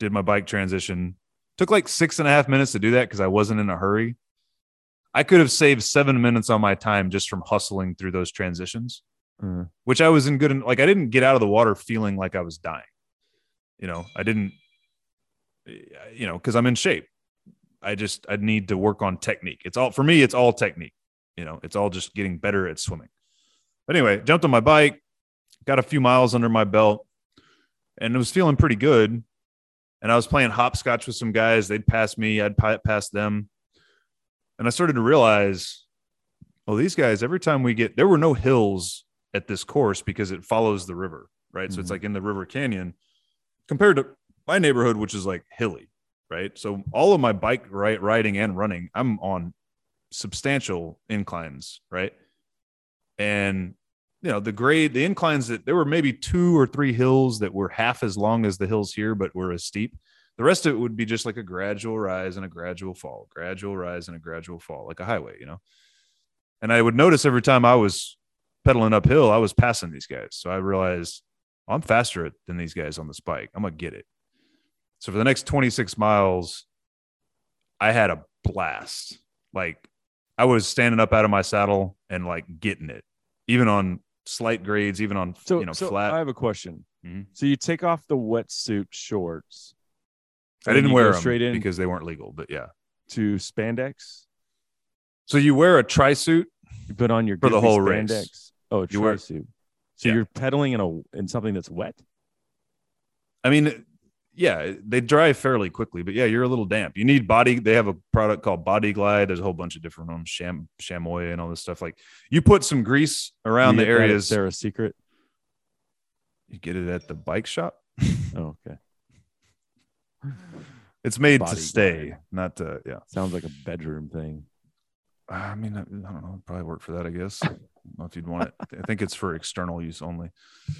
Did my bike transition, Took like six and a half minutes to do that because I wasn't in a hurry. I could have saved seven minutes on my time just from hustling through those transitions, Mm. which I was in good. Like I didn't get out of the water feeling like I was dying. You know, I didn't. You know, because I'm in shape. I just I need to work on technique. It's all for me. It's all technique. You know, it's all just getting better at swimming. But anyway, jumped on my bike, got a few miles under my belt, and it was feeling pretty good. And I was playing hopscotch with some guys. They'd pass me, I'd pass them. And I started to realize, oh, these guys, every time we get, there were no hills at this course because it follows the river, right? So it's Mhm. like in the river canyon compared to my neighborhood, which is like hilly, right? So all of my bike right, riding and running, I'm on substantial inclines, right? And you know, the grade, the inclines that there were maybe two or three hills that were half as long as the hills here, but were as steep. The rest of it would be just like a gradual rise and a gradual fall, gradual rise and a gradual fall, like a highway, you know. And I would notice every time I was pedaling uphill, I was passing these guys. So I realized well, I'm faster than these guys on this bike. I'm gonna get it. So for the next 26 miles, I had a blast. Like I was standing up out of my saddle and like getting it, even on slight grades, even on So, you know so flat. I have a question. Mhm. So you take off the wetsuit shorts. I didn't wear them straight in because they weren't legal, but yeah. to spandex. So you wear a tri suit. You put on your For the whole race. Oh, a You suit. So Yeah. you're pedaling in a in something that's wet. I mean, yeah, they dry fairly quickly, but yeah, you're a little damp. You need body. They have a product called Body Glide. There's a whole bunch of different ones, Sham Chamoy and all this stuff. Like you put some grease around You the get that at areas. Sarah's Secret. You get it at the bike shop. Oh, okay. It's made Body to stay, Glide. not to. Yeah. Sounds like a bedroom thing. I mean, I, I don't know. Probably work for that, I guess. I don't know if you'd want it. I think it's for external use only.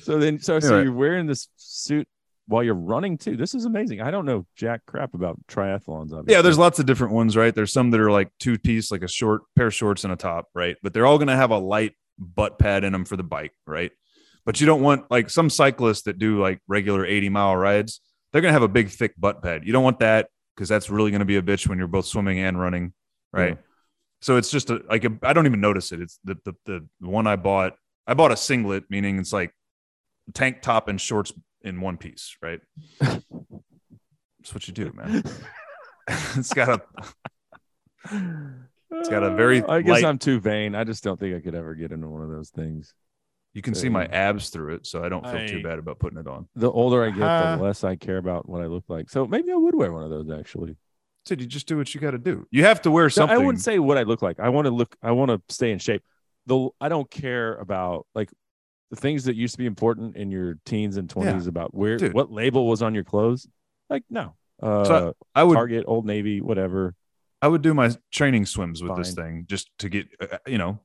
So then, so so you're wearing this suit while you're running too. This is amazing. I don't know jack crap about triathlons. Obviously. Yeah, there's lots of different ones, right? There's some that are like two piece, like a short pair of shorts and a top, right? But they're all going to have a light butt pad in them for the bike, right? But you don't want like some cyclists that do like regular 80 mile rides, they're going to have a big, thick butt pad. You don't want that because that's really going to be a bitch when you're both swimming and running, right? Yeah. So it's just a, like, a, I don't even notice it. It's the, the, the one I bought. I bought a singlet, meaning it's like tank top and shorts in one piece, right? That's what you do, man. it's got a It's got a very I guess light- I'm too vain. I just don't think I could ever get into one of those things. You can see my abs through it, so I don't feel too bad about putting it on. The older I get, Uh-huh. the less I care about what I look like. So maybe I would wear one of those actually. Dude, you just do what you got to do. You have to wear something. I wouldn't say what I look like. I want to look. I want to stay in shape. Though I don't care about like the things that used to be important in your teens and twenties about where Dude. what label was on your clothes. Like no, uh, So I would Target, Old Navy, whatever. I would do my training swims with this thing just to get uh, you know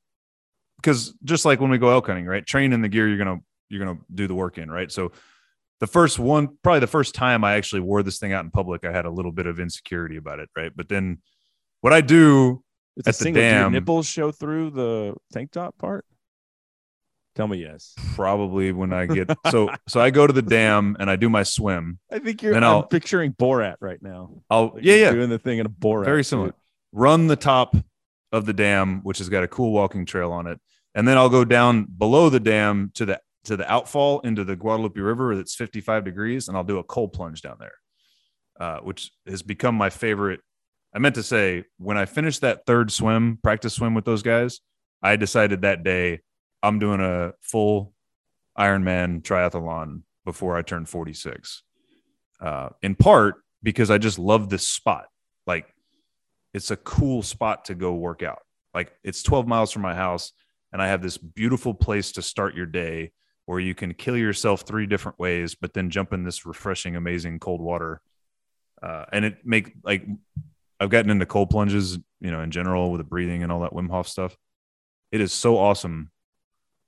because just like when we go elk hunting, right? Train in the gear you're gonna you're gonna do the work in, right? So the first one, probably the first time I actually wore this thing out in public, I had a little bit of insecurity about it, right? But then what I do It's At a the single. Do dam- nipples show through the tank top part? Tell me yes. probably when I get so so I go to the dam and I do my swim. I think you're. I'm picturing Borat right now. I'll Like yeah yeah doing the thing in a Borat. very suit. similar. Run the top of the dam, which has got a cool walking trail on it, and then I'll go down below the dam to the to the outfall into the Guadalupe River that's 55 degrees, and I'll do a cold plunge down there, uh, which has become my favorite. I meant to say when I finished that third swim, practice swim with those guys, I decided that day I'm doing a full Ironman triathlon before I turn 46. Uh, in part because I just love this spot. Like it's a cool spot to go work out. Like it's 12 miles from my house, and I have this beautiful place to start your day where you can kill yourself three different ways, but then jump in this refreshing, amazing cold water. Uh, and it make like I've gotten into cold plunges, you know, in general with the breathing and all that Wim Hof stuff. It is so awesome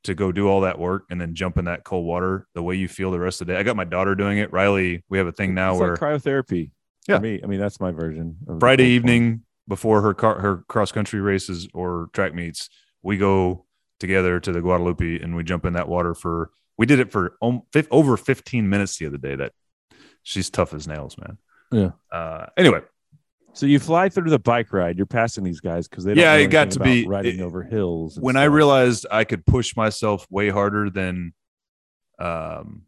to go do all that work and then jump in that cold water the way you feel the rest of the day. I got my daughter doing it. Riley, we have a thing now It's where like cryotherapy. Yeah. For me, I mean that's my version. of Friday cold plunge. evening before her car, her cross country races or track meets, we go together to the Guadalupe and we jump in that water for. We did it for over 15 minutes the other day. That she's tough as nails, man. Yeah. Uh, anyway, So you fly through the bike ride. You're passing these guys because they don't Yeah, it got to be- riding it- over hills. when I realized I could push myself way harder than um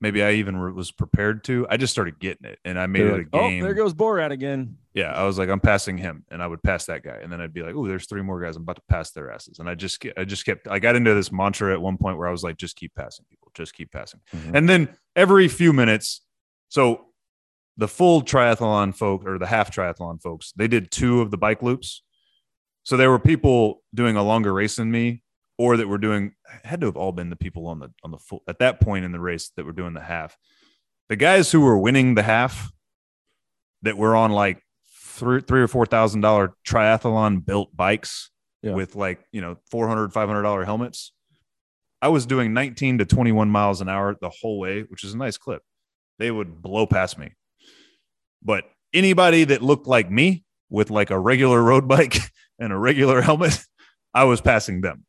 maybe I even was prepared to, I just started getting it and I made They're it like, a game. Oh, there goes Borat again. Yeah, I was like, I'm passing him, and I would pass that guy, and then I'd be like, oh, there's three more guys. I'm about to pass their asses, and I just, I just kept. I got into this mantra at one point where I was like, just keep passing people, just keep passing, Mhm. and then every few minutes, so the full triathlon folk or the half triathlon folks, they did two of the bike loops, so there were people doing a longer race than me, or that were doing had to have all been the people on the on the full at that point in the race that were doing the half. The guys who were winning the half that were on like three, three or four thousand dollar triathlon built bikes Yeah. with like you know 400 500 dollar helmets. I was doing 19 to 21 miles an hour the whole way which is a nice clip. They would blow past me. But anybody that looked like me with like a regular road bike and a regular helmet i was passing them.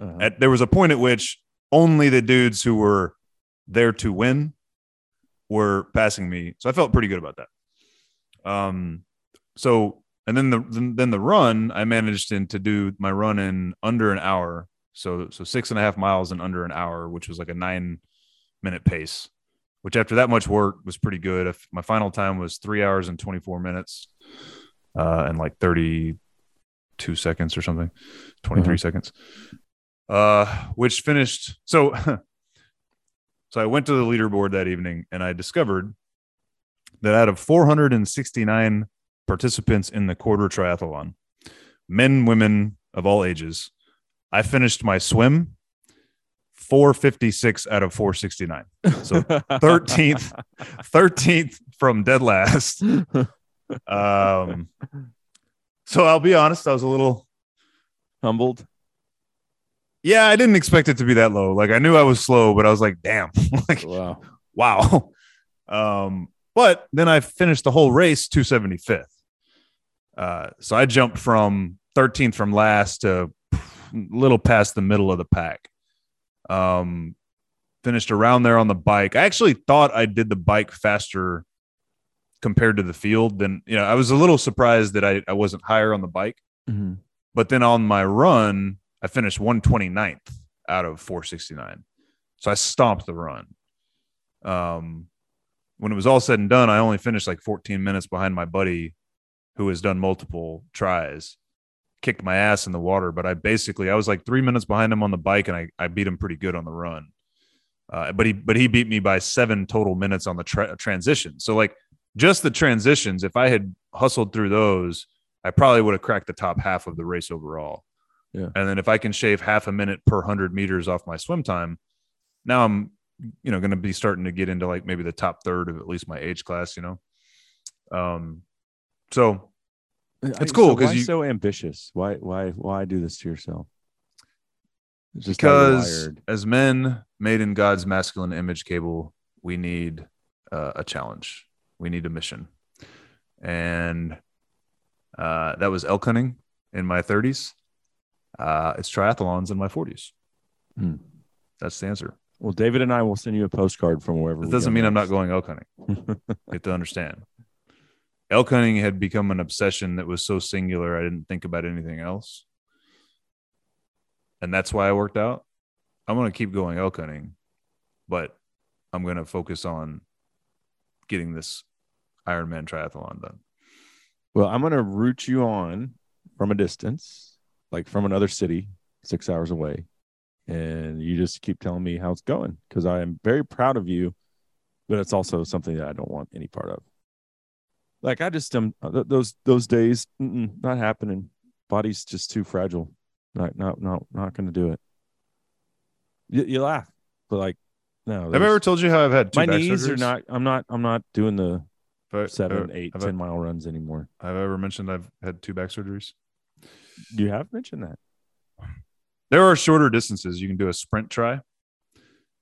Uh-huh. at there was a point at which only the dudes who were there to win were passing me. So i felt pretty good about that. Um so and then the then, the run i managed in, to do my run in under an hour. So so six and a half miles in under an hour which was like a nine minute pace which after that much work was pretty good. If my final time was three hours and 24 minutes uh and like 32 seconds or something 23 seconds uh which finished so so i went to the leaderboard that evening and i discovered that out of 469 participants in the quarter triathlon men women of all ages i finished my swim 456 out of 469 so 13th 13th from dead last. Um so i'll be honest i was a little Humbled. yeah i didn't expect it to be that low. Like i knew i was slow but i was like damn. Like Wow. wow. Um but then i finished the whole race 275th uh so i jumped from 13th from last to a little past the middle of the pack um finished around there on the bike i actually thought i did the bike faster compared to the field than you know i was a little surprised that i, I wasn't higher on the bike Mhm. but then on my run, I finished 129th out of 469. So I stomped the run. Um, when it was all said and done, I only finished like 14 minutes behind my buddy who has done multiple tris, kicked my ass in the water. But I basically, I was like three minutes behind him on the bike and I, I beat him pretty good on the run. Uh, but he, but he beat me by seven total minutes on the tra- transition. So like just the transitions, if I had hustled through those, I probably would have cracked the top half of the race overall. Yeah. And then if I can shave half a minute per hundred meters off my swim time, now I'm, you know, going to be starting to get into like maybe the top third of at least my age class, you know? Um, so It's cool because why you- so ambitious. Why why why do this to yourself? It's just because as men made in God's masculine image cable, we need uh, a challenge. We need a mission. And uh, that was elk hunting in my 30s. Uh, it's triathlons in my 40s. Hmm. That's the answer. Well, David and I will send you a postcard from wherever. It doesn't mean I'm not going elk hunting. You have to understand. Elk hunting had become an obsession that was so singular, I didn't think about anything else. And that's why I worked out. I'm going to keep going elk hunting, but I'm going to focus on getting this Ironman triathlon done. Well, I'm going to root you on from a distance, like from another city, six hours away. And you just keep telling me how it's going because I am very proud of you, but it's also something that I don't want any part of. Like I just um those those days not happening. Body's just too fragile. Not not not not going to do it. You, you laugh, but like no. Have I there's- ever told you how I've had two my back knees are not. I'm not. I'm not doing the I- seven, have- eight, have I- ten mile runs anymore. I've ever mentioned I've had two back surgeries? You have mentioned that. There are shorter distances. You can do a sprint tri.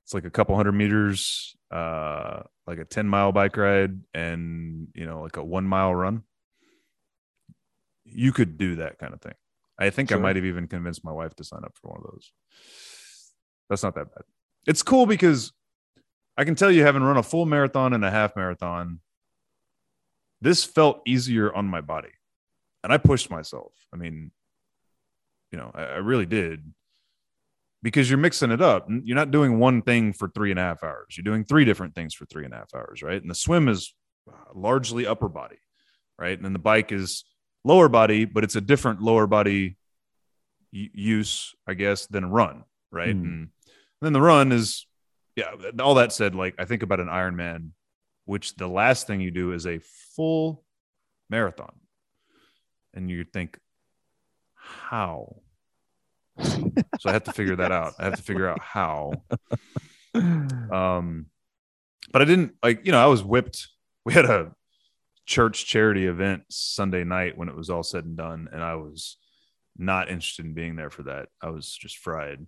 It's like a couple hundred meters, uh, like a 10 mile bike ride and, you know, like a one mile run. You could do that kind of thing. I think I might have even convinced my wife to sign up for one of those. That's not that bad. It's cool because I can tell you, having run a full marathon and a half marathon, this felt easier on my body. And I pushed myself. I mean, you know, I, I really did because you're mixing it up. You're not doing one thing for three and a half hours. You're doing three different things for three and a half hours, right? And the swim is largely upper body, right? And then the bike is lower body, but it's a different lower body use, I guess, than run, right? Mm. And then the run is, yeah. All that said, like I think about an Ironman, which the last thing you do is a full marathon, and you think, how? So I have to figure that out. I have to figure out how. Um, but I didn't like, you know, I was whipped. We had a church charity event Sunday night when it was all said and done, and I was not interested in being there for that. I was just fried.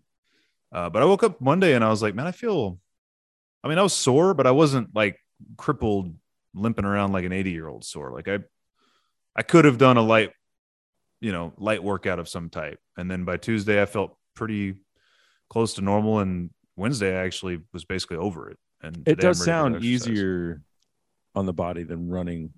Uh, but I woke up Monday and I was like, man, I feel. I mean, I was sore, but I wasn't like crippled, limping around like an 80 year old sore. Like I, I could have done a light, you know, light workout of some type, and then by Tuesday I felt pretty close to normal, and Wednesday I actually was basically over it. And it does sound easier on the body than running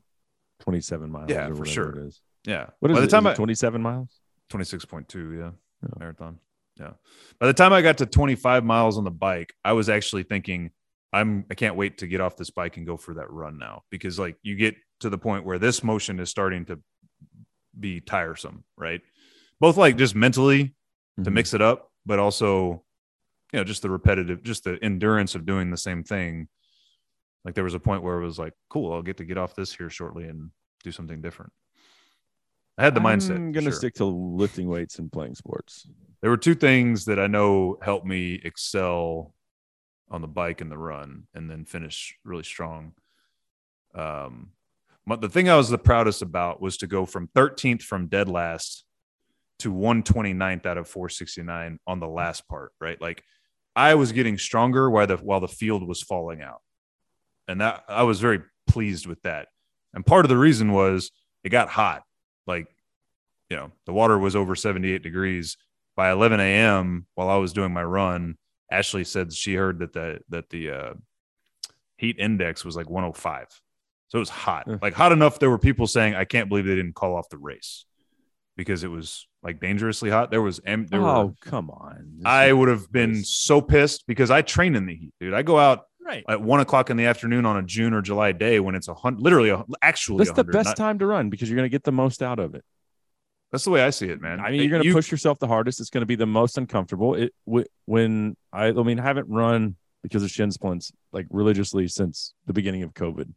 27 miles. Yeah, for sure. It is. Yeah. What is By the time I, 27 miles? 26.2. Yeah. Oh. Marathon. Yeah. By the time I got to 25 miles on the bike, I was actually thinking, I'm, I can't wait to get off this bike and go for that run now because like you get to the point where this motion is starting to be tiresome, right? Both like just mentally mm-hmm. to mix it up, but also, you know, just the repetitive, just the endurance of doing the same thing like there was a point where it was like, cool, I'll get to get off this here shortly and do something different. I had the mindset. I'm gonna sure. stick to lifting weights and playing sports. There were two things that I know helped me excel on the bike and the run, and then finish really strong. Um, but the thing I was the proudest about was to go from 13th from dead last to 129th out of 469 on the last part. Right, like I was getting stronger while the while the field was falling out and that I was very pleased with that. And part of the reason was it got hot, like you know the water was over 78 degrees by 11 a.m. while I was doing my run. Ashley said she heard that the that the uh, heat index was like 105, so it was hot, like hot enough. There were people saying, "I can't believe they didn't call off the race." because it was like dangerously hot. There was there oh were, come on! This I would have been so pissed because I train in the heat, dude. I go out right at one o'clock in the afternoon on a June or July day when it's a hundred, literally a, actually. That's the best not, time to run because you're going to get the most out of it. That's the way I see it, man. I mean, you're going to push yourself the hardest. It's going to be the most uncomfortable. It when I, I mean, I haven't run because of shin splints like religiously since the beginning of COVID.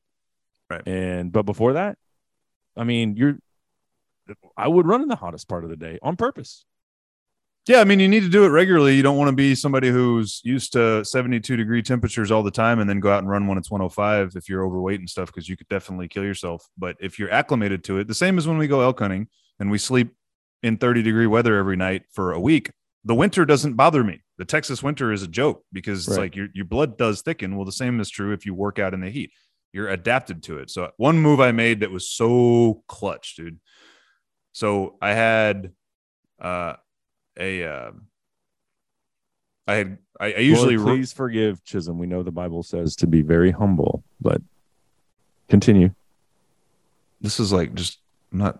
Right. And but before that, I mean, you're. I would run in the hottest part of the day on purpose. Yeah, I mean, you need to do it regularly. You don't want to be somebody who's used to 72 degree temperatures all the time and then go out and run when it's 105 if you're overweight and stuff, because you could definitely kill yourself. But if you're acclimated to it, the same as when we go elk hunting and we sleep in 30 degree weather every night for a week, the winter doesn't bother me. The Texas winter is a joke because right. it's like your, your blood does thicken. Well, the same is true if you work out in the heat. You're adapted to it. So, one move I made that was so clutch, dude. So, I had, uh, a uh, I had I, I usually Lord, please forgive Chisholm. We know the Bible says to be very humble, but continue. This is like just not.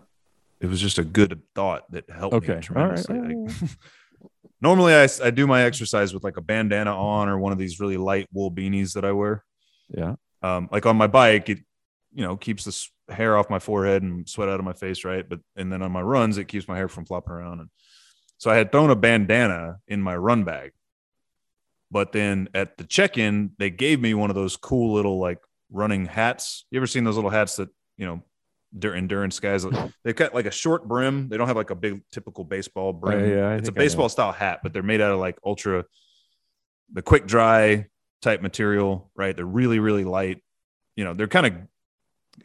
It was just a good thought that helped okay. me tremendously. Like, normally, I I do my exercise with like a bandana on or one of these really light wool beanies that I wear. Yeah. Um, like on my bike, it you know keeps the hair off my forehead and sweat out of my face, right? But and then on my runs, it keeps my hair from flopping around and so I had thrown a bandana in my run bag. But then at the check-in, they gave me one of those cool little like running hats. You ever seen those little hats that, you know, endurance guys they've got like a short brim. They don't have like a big typical baseball brim. Uh, yeah, it's a baseball style hat, but they're made out of like ultra the quick dry type material, right? They're really, really light. You know, they're kind of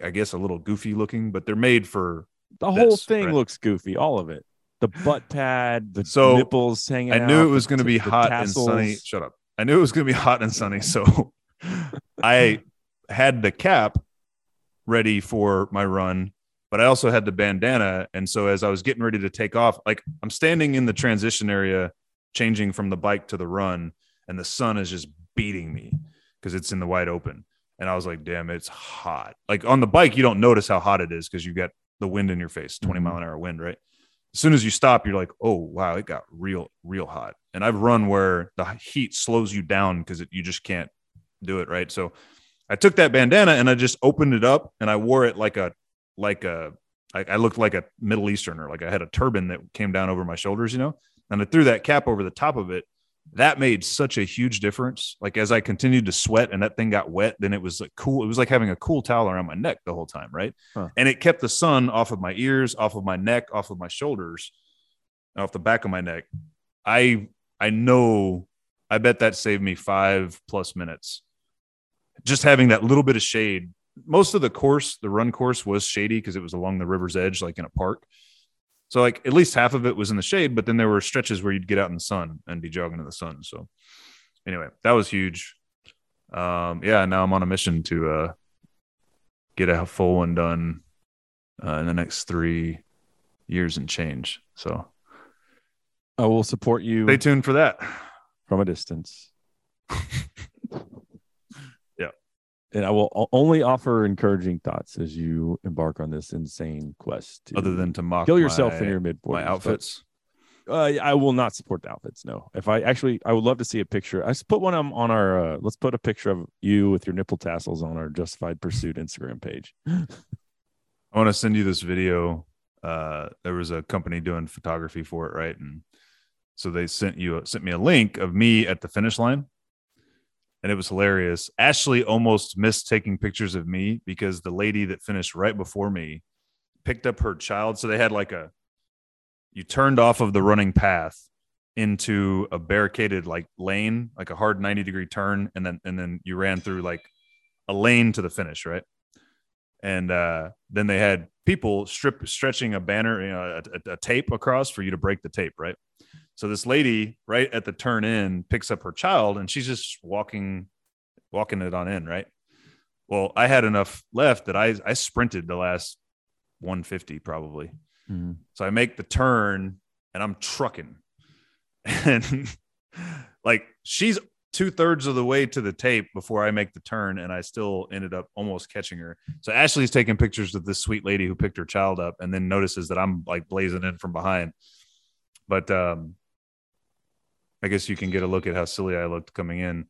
I guess a little goofy looking, but they're made for the this, whole thing right? looks goofy, all of it the butt pad, the so nipples hanging. Out. I knew out, it was going to be hot tassels. and sunny. Shut up. I knew it was going to be hot and sunny, so I had the cap ready for my run, but I also had the bandana. And so as I was getting ready to take off, like I'm standing in the transition area, changing from the bike to the run, and the sun is just beating me because it's in the wide open. and I was like, damn, it's hot. Like on the bike, you don't notice how hot it is because you got the wind in your face, 20 Mhm. mile an hour wind, right? As soon as you stop, you're like, oh wow, it got real, real hot. And I've run where the heat slows you down because you just can't do it, right? So I took that bandana and I just opened it up and I wore it like a like a I, I looked like a Middle Easterner, like I had a turban that came down over my shoulders, you know, and I threw that cap over the top of it. That made such a huge difference. Like as I continued to sweat and that thing got wet, then it was like cool. It was like having a cool towel around my neck the whole time, right? Huh. And it kept the sun off of my ears, off of my neck, off of my shoulders, off the back of my neck. I I know I bet that saved me five plus minutes. Just having that little bit of shade most of the course, the run course was shady because it was along the river's edge, like in a park. So like at least half of it was in the shade, but then there were stretches where you'd get out in the sun and be jogging in the sun. So anyway, that was huge. Um, yeah, now I'm on a mission to uh, get a full one done uh, in the next three years and change. So I will support you stay tuned for that. from a distance. And I will only offer encouraging thoughts as you embark on this insane quest. To Other than to mock kill yourself my, in your mid my outfits. Uh, I will not support the outfits. No. If I actually, I would love to see a picture. I just put one on, on our. Uh, let's put a picture of you with your nipple tassels on our Justified Pursuit Instagram page. I want to send you this video. Uh, there was a company doing photography for it, right? And so they sent you sent me a link of me at the finish line, and it was hilarious. Ashley almost missed taking pictures of me because the lady that finished right before me picked up her child. So they had like a you turned off of the running path into a barricaded like lane, like a hard 90 degree turn, and then and then you ran through like a lane to the finish, right? and uh, then they had people strip stretching a banner, you know, a, a, a tape across for you to break the tape, right? So this lady, right at the turn in, picks up her child, and she's just walking, walking it on in, right? Well, I had enough left that I I sprinted the last 150 probably. Mhm. So I make the turn, and I'm trucking, and like she's two thirds of the way to the tape before I make the turn, and I still ended up almost catching her. So Ashley's taking pictures of this sweet lady who picked her child up, and then notices that I'm like blazing in from behind. But um, I guess you can get a look at how silly I looked coming in.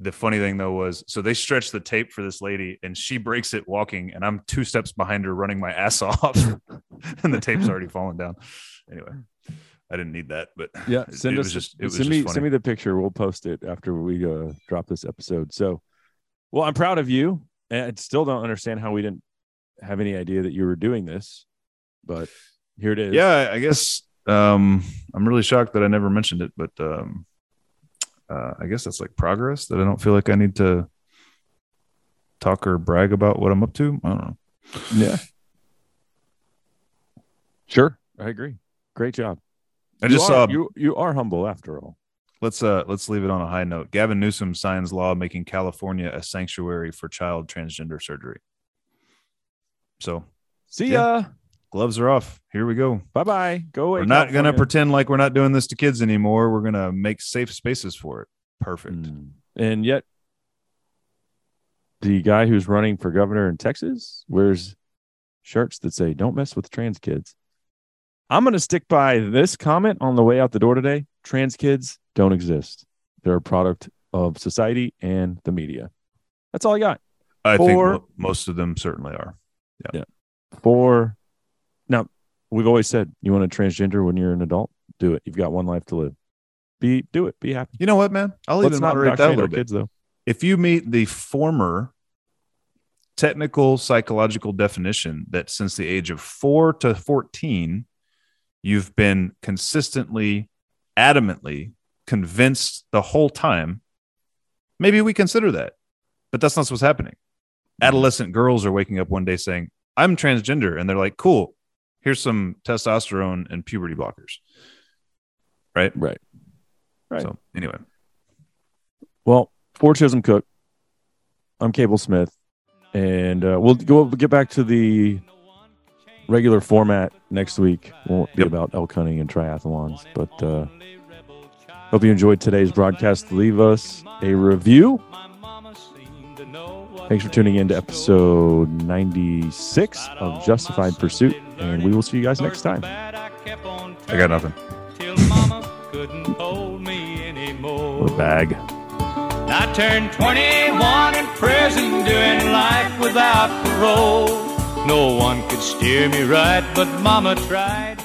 The funny thing though was, so they stretched the tape for this lady, and she breaks it walking, and I'm two steps behind her, running my ass off, and the tape's already falling down. Anyway, I didn't need that, but Yeah, send it us. just it was send just me funny. send me the picture. We'll post it after we uh, drop this episode. So, well, I'm proud of you, and I still don't understand how we didn't have any idea that you were doing this, but here it is. yeah i guess um i'm really shocked that i never mentioned it but um uh, i guess that's like progress that i don't feel like i need to talk or brag about what i'm up to i don't know yeah, sure. I agree. Great job. i You just are- saw you. You are humble after all. let's uh let's leave it on a high note gavin newsom signs law making california a sanctuary for child transgender surgery so See Yeah. ya. Gloves are off here we go Bye bye. Go away. we're not going to pretend like we're not doing this to kids anymore we're going to make safe spaces for it perfect Mm. And yet, the guy who's running for governor in Texas wears shirts that say, Don't mess with trans kids. I'm going to stick by this comment on the way out the door today. Trans kids don't exist, they're a product of society and the media. That's all I got. i think For- mo- most of them certainly are For now, we've always said you want to transgender when you're an adult, do it. You've got one life to live. Be do it. Be happy. You know what, man? I'll Let's even moderate that a little bit. kids though. If you meet the former technical psychological definition that since the age of four to 14, you've been consistently, adamantly convinced the whole time, maybe we consider that. But that's not what's happening. Mm-hmm. Adolescent girls are waking up one day saying, I'm transgender. And they're like, cool, here's some testosterone and puberty blockers. Right. Right. Right. So, anyway. Well, for Chisholm Cook, I'm Cable Smith, and uh, we'll go we'll get back to the regular format next week. Won't be Yep. about elk hunting and triathlons, but uh, hope you enjoyed today's broadcast. Leave us a review Thanks for tuning in to episode 96 of Justified Pursuit, and we will see you guys next time. I got nothing. What a bag. I turned 21 in prison doing life without parole. No one could steer me right, but Mama tried. Mama tried.